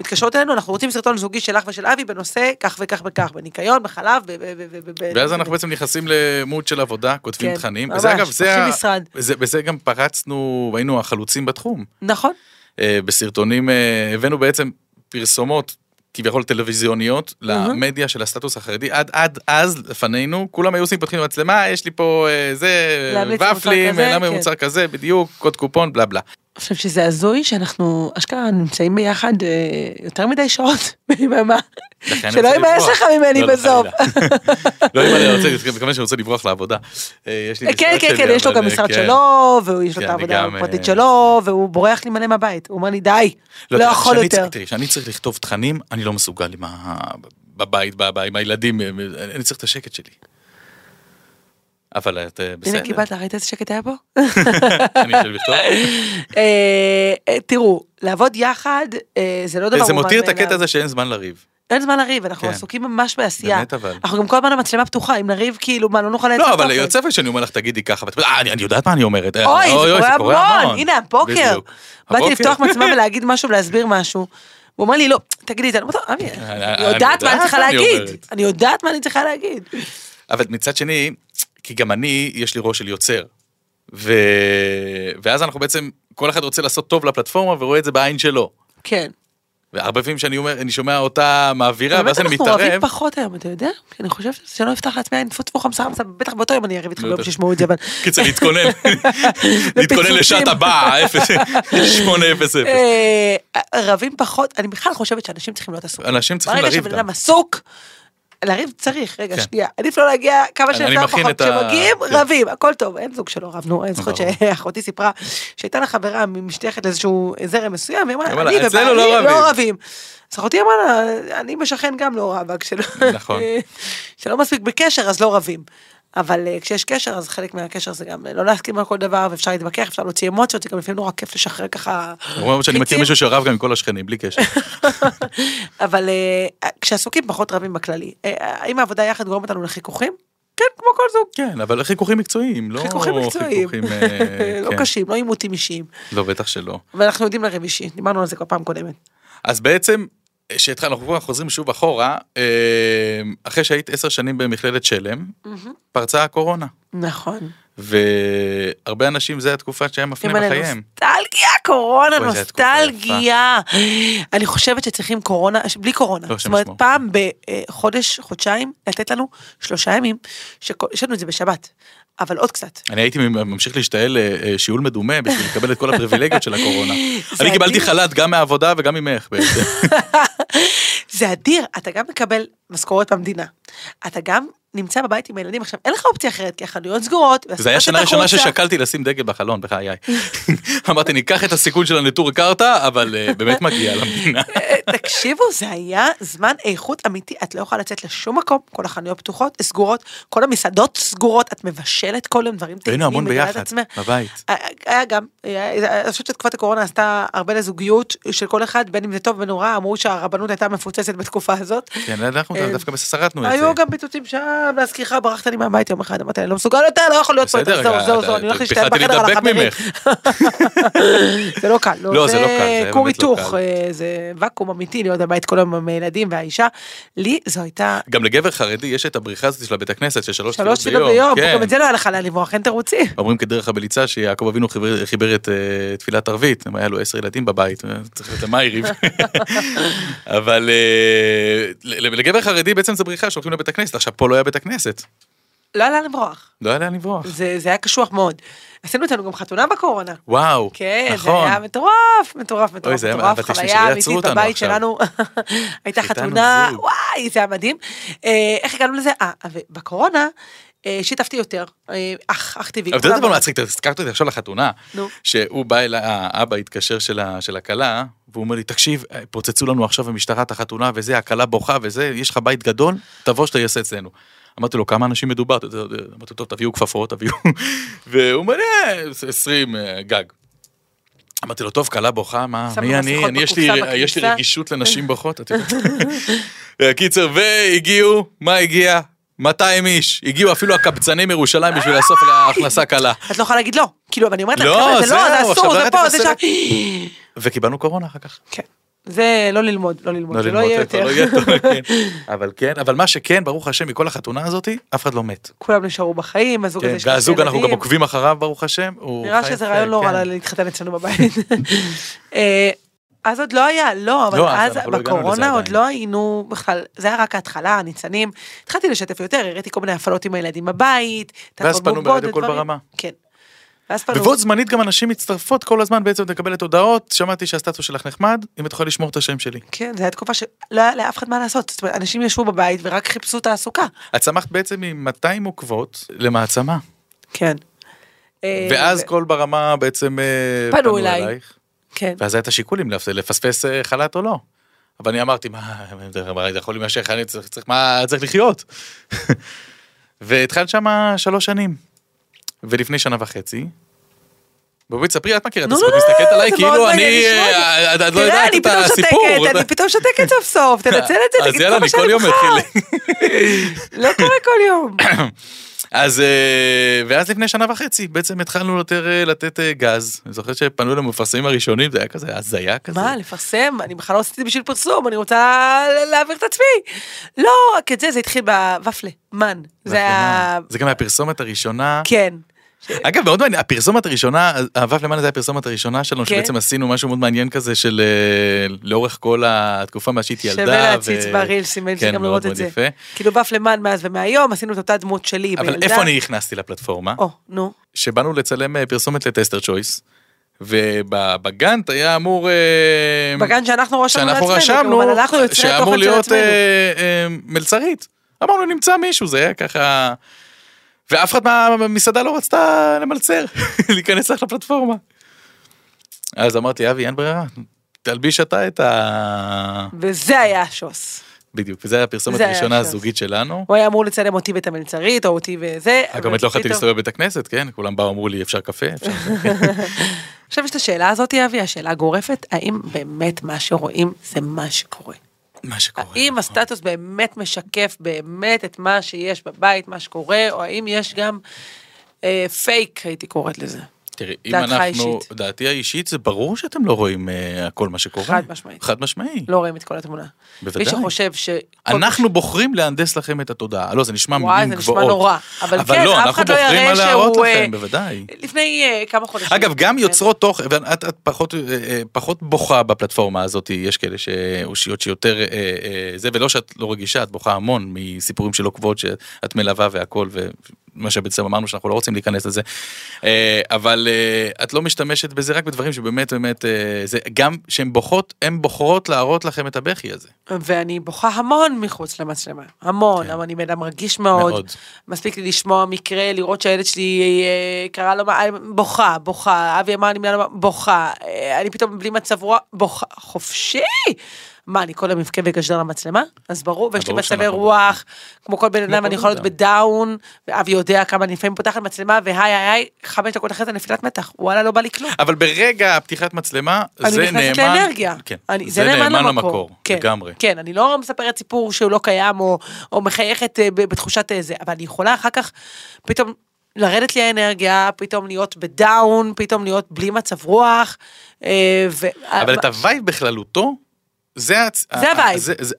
מתקשרות אלינו, אנחנו רוצים סרטון זוגי שלך ושל אבי בנושא כך וכך וכך, בניקיון, בחלב, ב- ואז אנחנו בעצם נכנסים למוד של עבודה, כותבים כן, תכנים. ממש, וזה אגב, בזה גם פרצנו, היינו החלוצים בתחום. נכון, אה, בסרטונים אה, הבאנו בעצם פרסומות כביכול טלוויזיוניות למדיה של הסטטוס החרדי עד עד אז לפנינו כולם היו עושים פותחים מצלמה יש לי פה אה, זה ופלים למה כן. מוצר כזה בדיוק קוד קופון בלה בלה. אני חושב שזה הזוי שאנחנו אשכרה נמצאים ביחד אה, יותר מדי שעות ביממה, אני שלא יימאס. לך ממני לא, לא, בסוף. לא אם אני רוצה, מכיוון שאני רוצה לברוח לעבודה. אה, לי כן, כן, כן, יש לו גם אה, משרד כן. שלו, ויש לו כן, את העבודה הפרטית אה, שלו, והוא בורח לי מלא מהבית. הוא אומר לי, די, לא תראה, יכול יותר. תראי, כשאני צריך לכתוב תכנים אני לא מסוגל עם ה- בבית עם הילדים אה, אני צריך את השקט שלי. אבל את אה, בסדר. הנה קיבלת, ראית איזה שקט היה פה? אני יכול לכתוב. אה, אה, תראו, לעבוד יחד זה לא דבר זה מובן מותיר את. הקטע הזה שאין זמן לריב. אין זמן לריב, אנחנו כן. עסוקים ממש בעשייה. באמת אבל. אנחנו גם כל הזמן המצלמה פתוחה, אם נריב כאילו, מה, לא נוכל לייצר לא, אבל תוכן. יוצא לי שאני אומר לך תגידי ככה, ואת אומרת, "אה, אני אני יודעת מה אני אומרת. אה, אוי, זה אוי, קורה המון, הנה הבוקר. באתי. לפתוח מצלמה ולהגיד משהו ולהסביר משהו. הוא אומר לי, לא, תגידי, אני אומרת לו, אבי, אני- אני יודעת מה אני צריכה אני להגיד. אומרת. אני יודעת מה אני צריכה להגיד. אבל מצד שני, כי גם אני, יש לי ראש של יוצר. ו... ואז אנחנו בעצם, כל אחד רוצה לעשות טוב לפלטפורמה ורואה את זה בעין שלו. כן. והרבה פעמים שאני אומר, אני שומע אותה מעבירה, באמת ואז אני אנחנו אוהבים מתערב. פחות היום, אתה יודע? אני חושבת שלא אפתח לעצמי עין טפו חמסה חמסה, בטח באותו יום אני אריב איתך ביום. שישמעו את זה, אבל... קיצר, להתכונן. להתכונן לשעת הבאה, 800. אה, רבים פחות, אני בכלל חושבת שאנשים צריכים להיות עסוקים. אנשים צריכים ברגע לריב שבן גם. אדם עסוק, לריב צריך, רגע כן. שנייה, עדיף לא להגיע כמה שיותר פחות, את ה- כשמגיעים כן. רבים, הכל טוב, אין זוג שלא רבנו, אני זוכרת. שאחותי סיפרה שהייתה לה חברה משתייכת לאיזשהו זרם מסוים, והיא היא אמרה, אני ובעלי לא רבים." לא רבים. אז אחותי אמרה לה, אני בשכן גם לא רב, רק שלא, נכון. מספיק בקשר אז לא רבים. אבל אה, כשיש קשר אז חלק מהקשר זה גם אה, לא להסכים על כל דבר ואפשר להתווכח אפשר להוציא אמוציות זה גם לפעמים נורא כיף לשחרר ככה. אומרים שאני מכיר. מישהו שרב גם עם כל השכנים, בלי קשר. אבל אה, כשעסוקים פחות רבים בכללי אה, האם העבודה יחד גורמת לנו לחיכוכים? כן כמו כל זוג. כן, אבל חיכוכים מקצועיים, לא חיכוכים מקצועיים, חיכוכים, אה, לא כן. קשים, לא עימותים אישיים, לא, בטח שלא. ואנחנו יודעים לריב אישי, דיברנו על זה כבר פעם קודמת. אז בעצם, שהתחלנו, אנחנו חוזרים שוב אחורה, אה, אחרי שהיית עשר שנים במכללת שלם, פרצה הקורונה. נכון. והרבה אנשים זה התקופה שהם מפנים בחייהם. נוסטלגיה, קורונה, נוסטלגיה. אני חושבת שצריכים קורונה, בלי קורונה. לא, זאת אומרת. פעם בחודש, חודשיים, לתת לנו שלושה ימים, שיש לנו את זה בשבת, אבל עוד קצת. אני הייתי ממשיך להשתעל אה, אה, שיעול מדומה בשביל לקבל את כל הפריבילגיות של הקורונה. אני קיבלתי. חל"ת גם מהעבודה וגם ממך בעצם. זה אדיר, אתה גם מקבל משכורת במדינה. אתה גם נמצא בבית עם הילדים, עכשיו אין לך אופציה אחרת, כי החנויות סגורות. זה היה שנה ראשונה ששקלתי לשים דגל בחלון בחיי. אמרתי ניקח את הסיכון של הנטור קרתא אבל אה, באמת מגיע למדינה. אה, תקשיבו, זה היה זמן איכות אמיתי, את לא יכולה לצאת לשום מקום, כל החנויות פתוחות, סגורות, כל המסעדות סגורות, את מבשלת כל יום דברים היינו המון ביחד. בבית. היה- היה גם, אני חושבת שתקופת הקורונה עשתה הרבה לזוגיות של כל אחד, בין אם זה טוב ובין אם רע, אמרו שהרבנות הייתה מפוצצת בתקופה הזאת. כן, אנחנו אה, דווקא שרדנו את זה. היו גם פיצוצים שם, להזכירך, ברחת לי מהבית יום אחד, אמרתי, אני לא מסוגל יותר, לא יכול להיות פה יותר, זהו, זהו, אתה- זהו, אני הולך להשתעל פחדתי בחדר על החברים. זה לא קל, לא, זה לא קל, זה כור לא היתוך. אה, זה ואקום אמיתי להיות בבית כל היום עם הילדים והאישה. לי זו הייתה גם לגבר חרדי יש את הבריחה הזאת של הבית הכנסת של שלוש תפילות ביום, כן. גם את זה לא היה לך לאן לברוח, אין תירוצים. אומרים כדרך הבליצה שיעקב אבינו חיבר, את תפילת ערבית, היה לו עשר ילדים בבית, אה, צריך להיות למאיריב. אבל לגבר חרדי בעצם זה בריחה שהולכים לבית הכנסת, עכשיו פה לא היה בית הכנסת, לא היה לאן לברוח, לא היה לאן לברוח. זה זה היה קשוח מאוד. עשינו איתנו גם חתונה בקורונה. וואו, כן, זה נכון. היה מטורף, מטורף, אוי, מטורף, זה היה- מטורף, חוויה אמיתית אותנו בבית עכשיו. שלנו, הייתה חתונה, זוג. וואי, זה היה מדהים. אה, איך הגענו לזה? אה, ובקורונה אה, שיתפתי יותר, אה, אח, אח טבעי. אבל אתה יודע מה מצחיק, הזכרת אותי עכשיו לחתונה. שהוא בא אליי, האבא התקשר של הכלה, והוא אומר לי, תקשיב, פוצצו לנו עכשיו במשטרה את החתונה וזה, הכלה בוכה וזה, יש לך בית גדול, תבוא שתעשה אצלנו. אמרתי לו, כמה אנשים מדובר? אמרתי לו, טוב, תביאו כפפות, תביאו... והוא אומר, "אה, 20 אה, גג. אמרתי לו, טוב, כלה בוכה, מה, מי אני? אני, יש לי- בקופסה יש לי בכניסה." רגישות לנשים בוכות, את יודעת. קיצר, והגיעו, מה הגיע? 200 איש, הגיעו אפילו הקבצנים מירושלים בשביל לאסוף להכנסה קלה. את לא יכולה להגיד לא, כאילו, אבל אני אומרת לה, לא, "חבר'ה, זה לא, זה אסור, זה פה, זה שם. וקיבלנו קורונה אחר כך. כן, זה לא ללמוד, לא ללמוד, לא לא ללמוד, יהיה כבר יותר. לא יהיה טוב, כן. אבל כן, אבל מה שכן, ברוך השם, מכל החתונה הזאתי, אף אחד לא מת. כולם נשארו בחיים, הזוג כן, הזה שלושה והזוג אנחנו גם. עוקבים אחריו, ברוך השם. נראה שזה רעיון לא רע כן. להתחתן אצלנו בבית. אה, אז עוד לא היה, לא, אבל לא, אז אז לא בקורונה עוד עדיין. לא היינו בכלל, זה היה רק ההתחלה, הניצנים. התחלתי לשתף יותר, הראיתי כל מיני הפעלות עם הילדים בבית. ואז פנו ברדיו קול. ברמה. כן. ובו זמנית גם אנשים מצטרפות כל הזמן בעצם מקבלת הודעות, שמעתי שהסטטוס שלך נחמד, אם את יכולה לשמור את השם שלי. כן, זו הייתה תקופה שלא היה לאף אחד מה לעשות. זאת אומרת, אנשים ישבו בבית ורק חיפשו תעסוקה. את צמחת בעצם מ-200 עוקבות למעצמה, כן. אה, ואז כל ברמה בעצם אה, פנו אליי. אלייך. כן. ואז היה את השיקולים לפ- לפספס אה, חל"ת או לא. אבל אני אמרתי, מה, זה יכול להימשך, אני צריך, מה, צריך לחיות. והתחלת שם שלוש שנים. ולפני שנה וחצי, בואי תספרי, את מכירה את נו, הסיפור, נו, את מסתכלת עליי כאילו מאוד אני, מעניין לשמוע את אה, את את לא תראה, יודעת אני את פתאום הסיפור. שותקת, אני פתאום שותקת סוף סוף, תנצל את זה, תגיד כל מה אני שאני. מתחיל. לא קורה כל יום. אז אה, ואז לפני שנה וחצי בעצם התחלנו יותר אה, לתת אה, גז. אני זוכר שפנו אלינו המפרסמים הראשונים, זה היה כזה הזיה כזה. מה, לפרסם? אני בכלל לא עשיתי את זה בשביל פרסום, אני רוצה להעביר את עצמי. לא, רק את זה, זה התחיל בוופלה, מן. זה היה... זה גם הפרסומת הראשונה. כן. אגב מאוד מעניין הפרסומת הראשונה אהבת למעלה זה הפרסומת הראשונה שלנו כן. שבעצם עשינו משהו מאוד מעניין כזה של אה, לאורך כל התקופה מאז שהייתי ילדה. שווה להציץ ברילסים, אין כן, גם מאוד לראות את זה. כאילו ופלה מן מאז ומהיום, עשינו את אותה דמות שלי אבל. איפה אני נכנסתי לפלטפורמה? או, נו. שבאנו לצלם אה, פרסומת לטסטר צ'ויס. ובגאנט היה אמור... אה, בגן שאנחנו רשמנו לעצמנו, כלומר, אנחנו יוצרי שאמור תוכן של להיות עצמנו. אה, אה, מלצרית. אמרנו נמצא מישהו, זה היה ככה... ואף אחד מהמסעדה לא רצתה למלצר, להיכנס לך לפלטפורמה. אז אמרתי, אבי, אין ברירה, תלביש אתה את ה... וזה היה השוס. בדיוק, וזו הייתה הפרסומת הראשונה. הזוגית שלנו. הוא היה אמור לצלם אותי ואת המלצרית, או אותי וזה. אגב, אבל באמת לא יכולתי להסתובב בבית הכנסת, כן? כולם באו, אמרו לי, אפשר קפה? אפשר... עכשיו יש את השאלה הזאת, אבי, השאלה הגורפת, האם באמת מה שרואים זה מה שקורה? מה שקורה. האם הסטטוס באמת משקף באמת את מה שיש בבית, מה שקורה, או האם יש גם אה, פייק, הייתי קוראת לזה. תראי, אם דעתך אנחנו, האישית. דעתי האישית זה ברור שאתם לא רואים אה, הכל מה שקורה. חד משמעית. חד משמעי. לא רואים את כל התמונה. בוודאי. מי שחושב ש... אנחנו בוחרים להנדס לכם את התודעה. לא, זה נשמע וואי, מילים זה נשמע גבוהות. נורא. אבל כן, לא, אף אנחנו אחד לא בוחרים יראה מה להראות שהוא, אה, לכם, בוודאי. לפני אה, כמה חודשים. אגב, גם כן. יוצרות תוכן, ואת את פחות, אה, פחות בוכה בפלטפורמה הזאת, יש כאלה שאושיות שיותר אה, אה, זה, ולא שאת לא רגישה, את בוכה המון מסיפורים של עוקבות שאת מלווה והכל, ומה שבעצם אמרנו שאנחנו לא רוצים להיכנס לזה, אה, אבל אה, את לא משתמשת בזה רק בדברים שבאמת באמת, אה, זה גם שהן בוכות, הן בוחרות להראות לכם את הבכי הזה. ואני בוכה המון מחוץ למצלמה, המון, כן. אבל אני בן אדם רגיש מאוד. מאוד. מספיק לי לשמוע מקרה, לראות שהילד שלי קרא לו, מה- בוכה, בוכה, אבי אמר לי בוכה, אני פתאום בלי מצב רוח, בוכה, חופשי. מה, אני כל היום אבכה וגשדר למצלמה? אז ברור, ויש לי מצבי רוח, כמו כל בן אדם, אני יכולה להיות בדאון, ואבי יודע כמה אני לפעמים פותחת מצלמה, והי היי היי, חמש דקות אחרי זה נפילת מתח, וואלה, לא בא לי כלום. אבל ברגע הפתיחת מצלמה, אני זה נכנסת נאמן, לאנרגיה. כן, אני, זה נאמן למקור, כן, לגמרי. כן, אני לא מספרת סיפור שהוא לא קיים, או, מחייכת אה, בתחושת אה, זה, אבל אני יכולה אחר כך פתאום לרדת לי האנרגיה, פתאום להיות ב down, פתאום להיות בלי מצב רוח. אה, ו... אבל את הווייב בכללותו, זה, הצ- זה ה- ה vibe. זה- זה-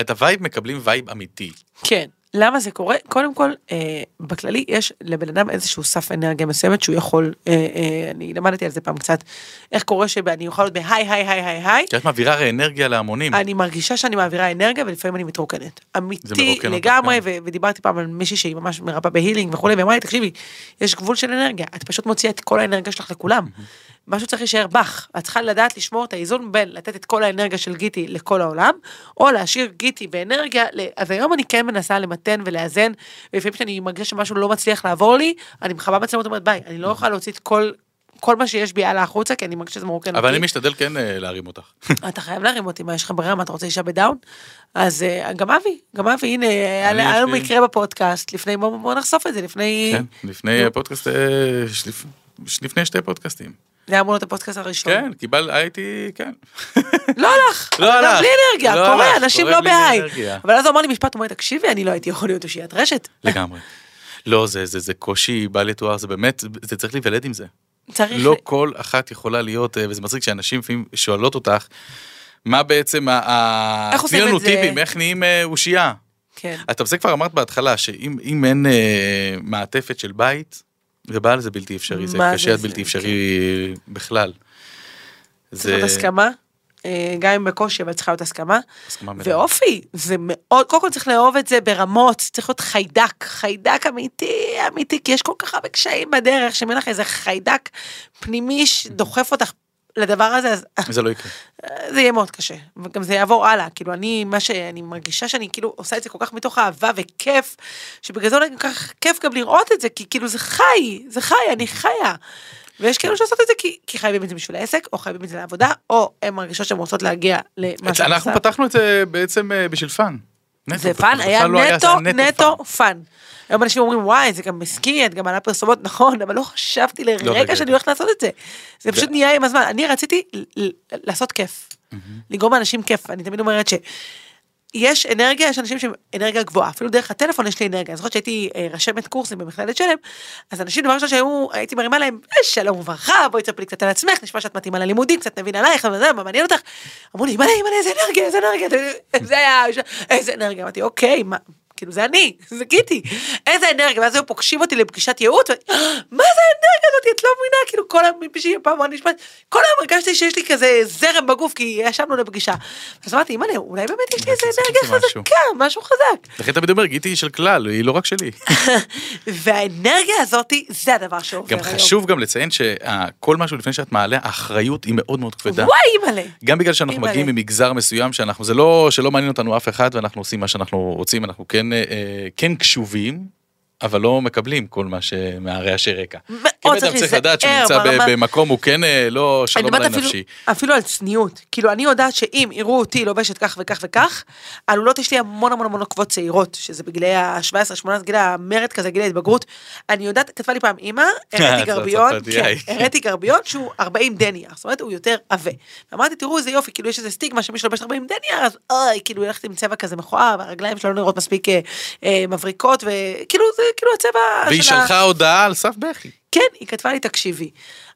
את ה vibe מקבלים vibe אמיתי. כן. למה זה קורה? קודם כל, אה, בכללי יש לבן אדם איזשהו סף אנרגיה מסוימת שהוא יכול, אה, אה, אני למדתי על זה פעם קצת, איך קורה שאני יכול להיות בהיי היי היי היי היי, כי את מעבירה הרי אנרגיה להמונים. אני מרגישה שאני מעבירה אנרגיה ולפעמים אני מתרוקנת. אמיתי לגמרי, כן. ו- ודיברתי פעם על מישהי שהיא ממש מרפאה בהילינג וכולי, ואמרה לי, תקשיבי, יש גבול של אנרגיה, את פשוט מוציאה את כל האנרגיה שלך לכולם. משהו צריך להישאר בך, את צריכה לדעת לשמור את האיזון בין לתת את כל האנרגיה של גיטי לכל העולם, או להשאיר גיטי באנרגיה, אז היום אני כן מנסה למתן ולאזן, ולפעמים כשאני מרגישה שמשהו לא מצליח לעבור לי, אני מכבה מצלמות ואומרת ביי, אני לא יכולה להוציא את כל... כל מה שיש בי הלאה החוצה, כי אני מרגישה שזה מרוקן אבל אני אותי. משתדל כן אה, להרים אותך. אתה חייב להרים אותי, מה יש לך ברירה, מה אתה רוצה אישה ב down? אז אה, גם אבי, גם אבי, הנה, היה לנו מקרה בפודקאסט, לפני, בוא נחשוף את זה, לפני, כן, לפני פודקאסט, אה, לפני שתי פודקאסטים. זה היה אמור להיות הפודקאסט הראשון. כן, קיבל, הייתי, כן. לא הלך, לא הלך, בלי אנרגיה, לא קורה, הלך, אנשים קורה לא בהיי. אבל אז הוא אמר לי משפט, הוא אומר, תקשיבי, אני לא הייתי יכול להיות אושיית רשת. לגמרי. לא, זה, זה, זה קושי בל יתואר, זה באמת, זה צריך להיוולד עם זה. צריך, לא כל אחת יכולה להיות, אה, וזה מצחיק שאנשים לפעמים שואלות אותך, מה בעצם, ה- איך עושים תני לנו את זה? טיפים, איך נהיים אה, אושייה. כן. אתה זה כבר אמרת בהתחלה, שאם אם אין אה, מעטפת של בית, ובעל זה בלתי אפשרי, זה קשה זה עד זה, בלתי אפשרי בכלל. צריך להיות הסכמה, אה, גם אם בקושי, אבל צריכה להיות הסכמה. הסכמה מלאה. ואופי, זה מאוד, קודם כל צריך לאהוב את זה ברמות, צריך להיות חיידק, חיידק אמיתי, אמיתי, כי יש כל כך הרבה קשיים בדרך, שאם אין לך איזה חיידק פנימי שדוחף אותך לדבר הזה, אז זה לא יקרה. זה יהיה מאוד קשה, וגם זה יעבור הלאה, כאילו אני, מה שאני מרגישה שאני כאילו עושה את זה כל כך מתוך אהבה וכיף, שבגלל זה אולי כל כך כיף גם לראות את זה, כי כאילו זה חי, זה חי, אני חיה. ויש כאלו שעושות את זה כי, כי חייבים את זה בשביל העסק, או חייבים את זה לעבודה, או הן מרגישות שהן רוצות להגיע למה שאני אנחנו. פתחנו את זה בעצם אה, בשביל fun. נטו, זה fun, היה לא נטו, היה נטו fun. היום אנשים אומרים וואי זה גם עסקי, את גם מעלה פרסומות, נכון, אבל לא חשבתי רגע, לרגע שאני רגע. הולכת לעשות את זה. זה פשוט נהיה עם הזמן, אני רציתי לעשות כיף, לגרום לאנשים כיף, אני תמיד אומרת ש... יש אנרגיה, יש אנשים שהם אנרגיה גבוהה, אפילו דרך הטלפון יש לי אנרגיה. אני זוכרת שהייתי אה, רשמת קורסים במכללת שלם, אז אנשים דבר ראשון שהיו, הייתי מרימה להם, "אה, שלום וברכה, בואי תספרי קצת על עצמך, נשמע שאת מתאימה ללימודים, קצת נבין עלייך, אבל זה, מה מעניין אותך? אמרו לי, אימא'לה, אימא'לה, איזה אנרגיה, איזה אנרגיה, זה היה, איזה אנרגיה, אמרתי, אוקיי, מה, כאילו זה אני, זה גיטי, איזה אנרגיה, ואז היו פוגשים אותי לפגישת ייעוץ, מה זה האנרגיה הזאת, את לא מבינה, כאילו כל היום, מישהי פעם אמרה נשמעת, כל היום הרגשתי שיש לי כזה זרם בגוף, כי ישבנו לפגישה. אז אמרתי, אימא'לה, אולי באמת יש לי איזה זה אנרגיה. חזקה, משהו חזק. לכן תמיד אומר, גיטי של כלל, היא לא רק שלי. והאנרגיה הזאת, זה הדבר שעובר גם היום. חשוב גם לציין שכל משהו לפני שאת מעלה, האחריות היא מאוד מאוד כבדה. וואי, אימא'לה. גם בגלל שאנחנו. מגיעים ממגזר מסוים שאנחנו, זה לא שלא מעניין אותנו אף אחד ואנחנו עושים מה שאנחנו רוצים, אנחנו כן, כן קשובים. אבל לא מקבלים כל מה שמהרעשי רקע. מאוד כי בן צריך אדם צריך לדעת שהוא להיזהר נמצא ברמה- במקום, הוא כן אה, לא שלום עליי אפילו, נפשי. אפילו על צניעות. כאילו, אני יודעת שאם יראו אותי לובשת כך וכך וכך, עלולות יש לי המון המון המון עוקבות צעירות, שזה בגילאי ה-17-18, גיל המרד כזה, גיל ההתבגרות. אני יודעת, כתבה לי פעם אימא, הראיתי זאת גרביון, הצרפתיאי. כן, הראיתי גרביון שהוא 40 דניה, זאת אומרת, הוא יותר עבה. ואמרתי, תראו איזה יופי, כאילו יש איזה סטיגמה שמי שלובש 40 דניה, אז אוי, כאילו הולכת עם צבע כזה מכוער, והרגליים שלו לא נראות מספיק אה, אה, מבריקות, וכאילו זה כאילו הצבע והיא של ה- שלחה הודעה על סף בכי. כן, היא כתבה לי, תקשיבי,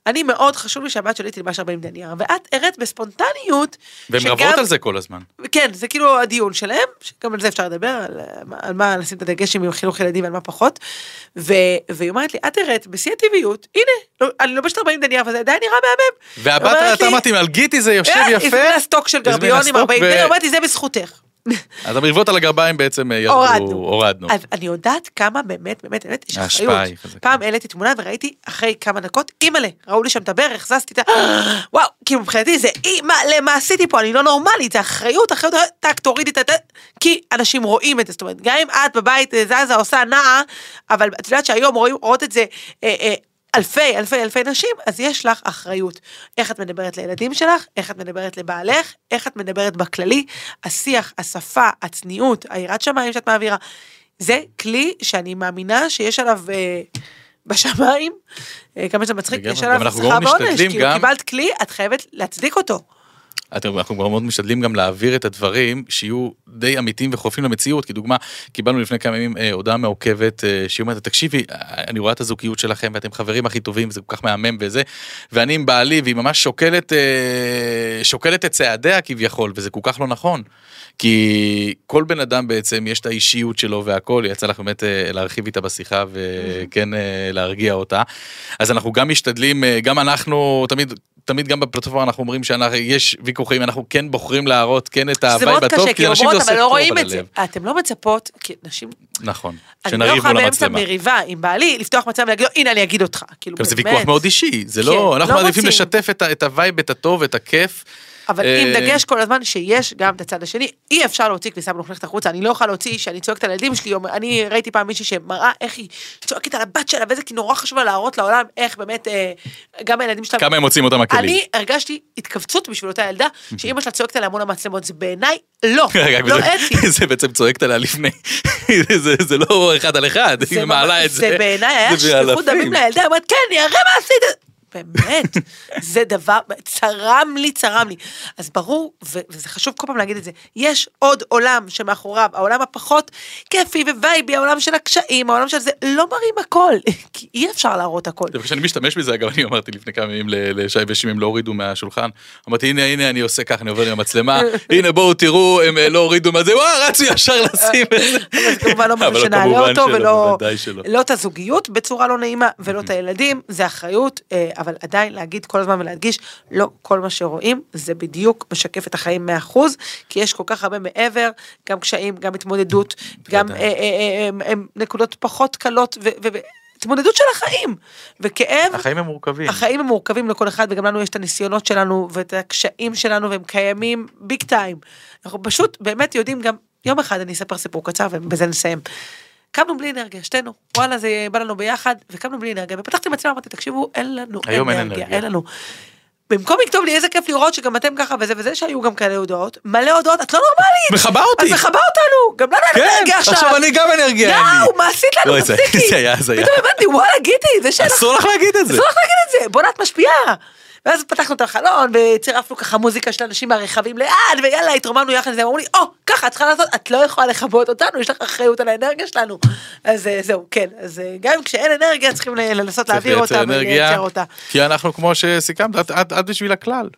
אני מאוד חשוב לי שהבת שלי תלבש 40 דניאר, ואת הראת בספונטניות, והן רבות על זה כל הזמן. כן, זה כאילו הדיון שלהם, שגם על זה אפשר לדבר, על, על מה לשים את הדגש עם חינוך ילדים ועל מה פחות. ו, והיא אומרת לי, את הראת בשיא הטבעיות, הנה, לא, אני לובשת 40 דניאר, וזה עדיין נראה מהמם. והבת, אתה אמרתי, על גיטי זה יושב אה, יפה. הזמינה סטוק של גרביון עם 40 דניאר, אמרתי, זה בזכותך. אז המריבות על הגרביים בעצם אה, ירדו, הורדנו. הורדנו. אז אני יודעת כמה באמת, באמת, באמת, יש אחריות. פעם העליתי תמונה וראיתי אחרי כמה דקות, אימא'לה, ראו לי שם את הברך, זזתי את ה... וואו, כאילו מבחינתי זה אימא'לה, מה עשיתי פה, אני לא נורמלית, זה אחריות, אחריות, טאק, תורידי את ה... כי אנשים רואים את זה, זאת אומרת, גם אם את בבית אה, זזה, עושה נעה, אבל את יודעת שהיום רואים, רואות את זה אה, אה, אלפי, אלפי, אלפי נשים, אז יש לך אחריות. איך את מדברת לילדים שלך, איך את מדברת לבעלך, איך את מדברת בכללי, השיח, השפה, הצניעות, היראת שמיים שאת מעבירה. זה כלי שאני מאמינה שיש עליו אה, בשמיים, אה, כמה שזה מצחיק. יש עליו גם ועונש, משתדלים כאילו גם- קיבלת כלי, את חייבת להצדיק אותו. אנחנו כבר מאוד משתדלים גם להעביר את הדברים שיהיו די אמיתיים וחופים למציאות, כי דוגמה, קיבלנו לפני כמה ימים אה, הודעה מעוכבת אה, שהיא אומרת, תקשיבי, אני רואה את הזוגיות שלכם ואתם חברים הכי טובים, זה כל כך מהמם וזה, ואני עם בעלי והיא ממש שוקלת, אה, שוקלת את צעדיה כביכול, וזה כל כך לא נכון. כי כל בן אדם בעצם יש את האישיות שלו והכל, יצא לך באמת אה, להרחיב איתה בשיחה וכן אה, להרגיע אותה. אז אנחנו גם משתדלים, אה, גם אנחנו תמיד, תמיד גם בפלטפורמה אנחנו אומרים שיש ויכוחים, אנחנו כן בוחרים להראות כן את מאוד בטוב, קשה, כי לאנשים אומרות, עושה לא טוב רואים על את זה. הלב. אתם לא מצפות, כי נשים, נכון, אני לא שנריב יכולה מול באמצע המצלמה. מריבה עם בעלי, לפתוח מצלמה ולהגיד לו, הנה אני אגיד אותך. כאילו, זה. ויכוח מאוד אישי, זה כן, לא, אנחנו לא מעדיפים. לשתף את הווייב, את הטוב, את הכיף. אבל אה, עם דגש כל הזמן שיש גם את הצד השני, אי אפשר להוציא כניסה מלוכלכת החוצה, אני לא יכולה להוציא שאני צועקת על הילדים שלי, אני ראיתי פעם מישהי שמראה איך היא צועקת על הבת שלה, ואיזה כי נורא חשוב לה להראות לעולם איך באמת אה, גם הילדים שלה... כמה הם מוצאים אותם הכלים. אני הרגשתי התכווצות בשביל אותה ילדה, שאימא שלה צועקת עליה מול המצלמות, זה בעיניי לא, לא אתי. זה בעצם צועקת עליה לפני, זה- לא אחד על אחד, היא מעלה את זה. זה בעיניי היה שפיכות. דמים לילדה, היא אומרת, כן, אני אראה מה עשית. באמת, זה דבר, צרם לי, צרם לי. אז ברור, ו- וזה חשוב כל פעם להגיד את זה, יש עוד עולם שמאחוריו, העולם הפחות כיפי ווייבי, העולם של הקשיים, העולם של זה, לא מראים הכל, כי אי אפשר להראות הכל. כשאני משתמש בזה, אגב, אני אמרתי לפני כמה ימים לשי ושם, הם לא הורידו מהשולחן. אמרתי, הנה, הנה, אני עושה ככה, אני עובר עם המצלמה, הנה, בואו תראו, הם אה, לא הורידו מה זה, וואו, רצו ישר לשים את זה. אבל זה כמובן לא משהו שנעלה כמובן אותו, ולא. לא את הזוגיות בצורה לא נעימה, ולא את הילדים, זה אחריות, אה, אבל עדיין להגיד כל הזמן ולהדגיש, לא כל מה שרואים, זה בדיוק משקף את החיים 100%, כי יש כל כך הרבה מעבר, גם קשיים, גם התמודדות, גם אה. אה, אה, נקודות פחות קלות, ו- ו- והתמודדות של החיים, וכאב. החיים הם מורכבים. החיים הם מורכבים לכל אחד וגם לנו יש את הניסיונות שלנו ואת הקשיים שלנו והם קיימים ביג טיים. אנחנו פשוט באמת יודעים גם, יום אחד אני אספר סיפור קצר ובזה נסיים. קמנו בלי אנרגיה, שתינו, וואלה זה בא לנו ביחד וקמנו בלי אנרגיה ופתחתי מצלמה אמרתי תקשיבו אין לנו אנרגיה, אנרגיה. אין לנו. במקום לכתוב לי איזה כיף לראות שגם אתם ככה וזה וזה שהיו גם כאלה הודעות, מלא הודעות, את לא נורמלית, מכבה אותי. את מכבה אותנו, גם לנו אין כן, אנרגיה עכשיו, עכשיו אני גם אנרגיה אין לי. יואו, מה עשית לנו, לא, תפסיקי. פתאום הבנתי וואלה גיטי, זה שאין לך אסור לך להגיד את זה. אסור לך להגיד את זה, בואנה את משפיעה. ואז פתחנו את החלון וצירפנו ככה מוזיקה של אנשים מהרכבים לאן ויאללה התרוממנו יחד לזה, אמרו לי או ככה את צריכה לעשות את לא יכולה לכבות אותנו יש לך אחריות על האנרגיה שלנו אז אה, זהו כן אז אה, גם כשאין אנרגיה צריכים לנסות להעביר אותה ולייצר אותה. כי אנחנו כמו שסיכמת, את- את את בשביל הכלל.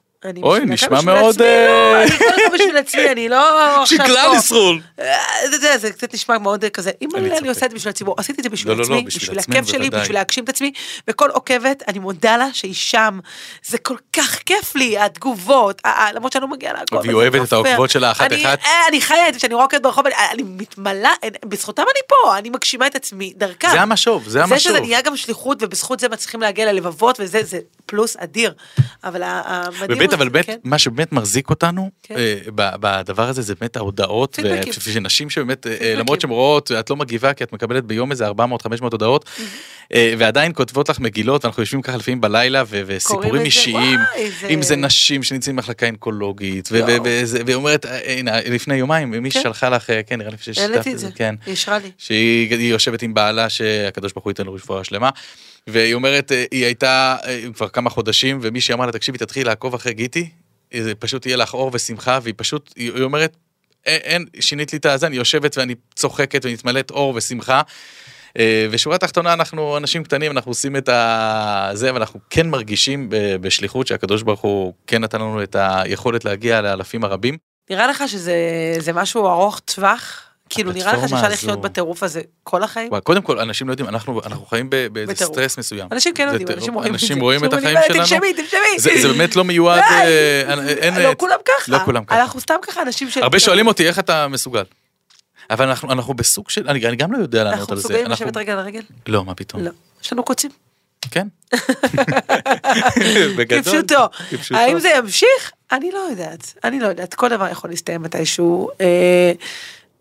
אוי, נשמע מאוד, עצמי, אה, לא, אני כל בשביל עצמי אני לא פה. ישרול. אה, זה, זה, זה קצת נשמע מאוד כזה, אם אני. עושה את זה בשביל הציבור, עשיתי את זה בשביל לא, לא, לא, עצמי, בשביל הכיף שלי. בשביל להגשים את עצמי, וכל עוקבת, אני מודה לה שהיא שם, זה כל כך כיף לי, התגובות, ה- ה- למרות שאני לא מגיעה לעקוב, והיא אוהבת זה את לא. העוקבות שלה אחת אני-. אה, חיה את זה, כשאני רואה עוקבת ברחוב, אני- מתמלאה, בזכותם אני פה, אני מגשימה את עצמי דרכה. זה המשוב, זה זה המשוב. שזה נהיה גם שליחות, ובזכות זה מצליחים להגיע ללבבות, וזה זה פלוס אדיר. אבל המדהים אבל באמת, כן. מה שבאמת מחזיק אותנו כן. ב- בדבר הזה זה באמת ההודעות, פידבקים. ו- ושנשים שבאמת, פידבקים. למרות שהן רואות, את לא מגיבה כי את מקבלת ביום איזה 400-500 הודעות, אה, ועדיין כותבות לך מגילות, ואנחנו יושבים ככה לפעמים בלילה, וסיפורים אישיים, זה- אם זה נשים שנמצאים במחלקה אונקולוגית, והיא אומרת, אה, הנה, לפני יומיים, מי כן. שלחה לך, כן, נראה לי ששיתפת את זה, כן. היא יושבת עם בעלה שהקדוש ברוך הוא ייתן לו רפואה שלמה. והיא אומרת, אה, היא הייתה אה, כבר כמה חודשים, ומישהי אמר לה, תקשיבי, תתחילי לעקוב אחרי גיטי, אה, זה פשוט יהיה לך אור ושמחה, והיא פשוט, היא היא אומרת, "אין- שינית לי את הזה, אני יושבת ואני צוחקת ונתמלאת אור ושמחה. אה, ושורה תחתונה אנחנו אנשים קטנים אנחנו עושים את. זה ואנחנו כן מרגישים בשליחות שהקדוש ברוך הוא כן נתן לנו את היכולת להגיע לאלפים הרבים. נראה לך שזה זה משהו ארוך טווח? כאילו נראה לך שאפשר לחיות בטירוף הזה כל החיים? וואי, קודם כל אנשים לא יודעים אנחנו אנחנו חיים באיזה בטירוף. סטרס מסוים. אנשים כן יודעים. אנשים רואים את זה. אנשים רואים את אנשים החיים אומרים, שלנו. תנשמי, תנשמי. זה באמת לא מיועד, אה, אין, לא כולם ככה. לא כולם ככה. אנחנו סתם ככה אנשים ש... הרבה שואלים אותי איך אתה מסוגל. אבל אנחנו אנחנו בסוג של אני אני גם לא יודע לענות על זה. מסוגלים אנחנו- לשבת רגל על רגל? לא מה פתאום. לא. יש לנו קוצים. כן. בגדול. כפשוטו. האם זה ימשיך? אני לא יודעת. אני לא יודעת. כל דבר יכול להסתיים מתישהו.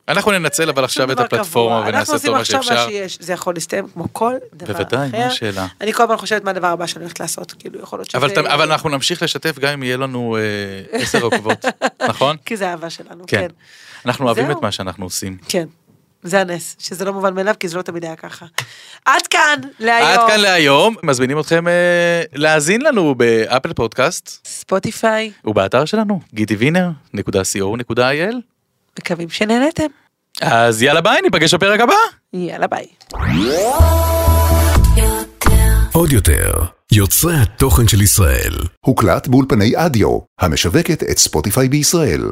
אנחנו ננצל אבל עכשיו את הפלטפורמה. ונעשה אנחנו טוב מה עושים עכשיו מה שאפשר. שיש. זה יכול להסתיים כמו כל דבר אחר. בוודאי, מה השאלה? אני כל הזמן חושבת מה הדבר הבא שאני הולכת לעשות. כאילו, יכול להיות שזה... אבל אנחנו נמשיך לשתף גם אם יהיה לנו אה, עשר עוקבות, נכון? כי זה אהבה שלנו, כן. כן. אנחנו אוהבים. את מה שאנחנו עושים. כן. זה הנס, שזה לא מובן מאליו, כי זה לא תמיד היה ככה. עד כאן להיום. עד כאן להיום, מזמינים אתכם אה, להאזין לנו באפל פודקאסט ספוטיפיי, ובאתר שלנו, gityviner.co.il. מקווים שנהנתם. אז יאללה ביי, ניפגש בפרק הבא. יאללה ביי. עוד יותר, יוצרי התוכן של ישראל. הוקלט באולפני אדיו, המשווקת את ספוטיפיי בישראל.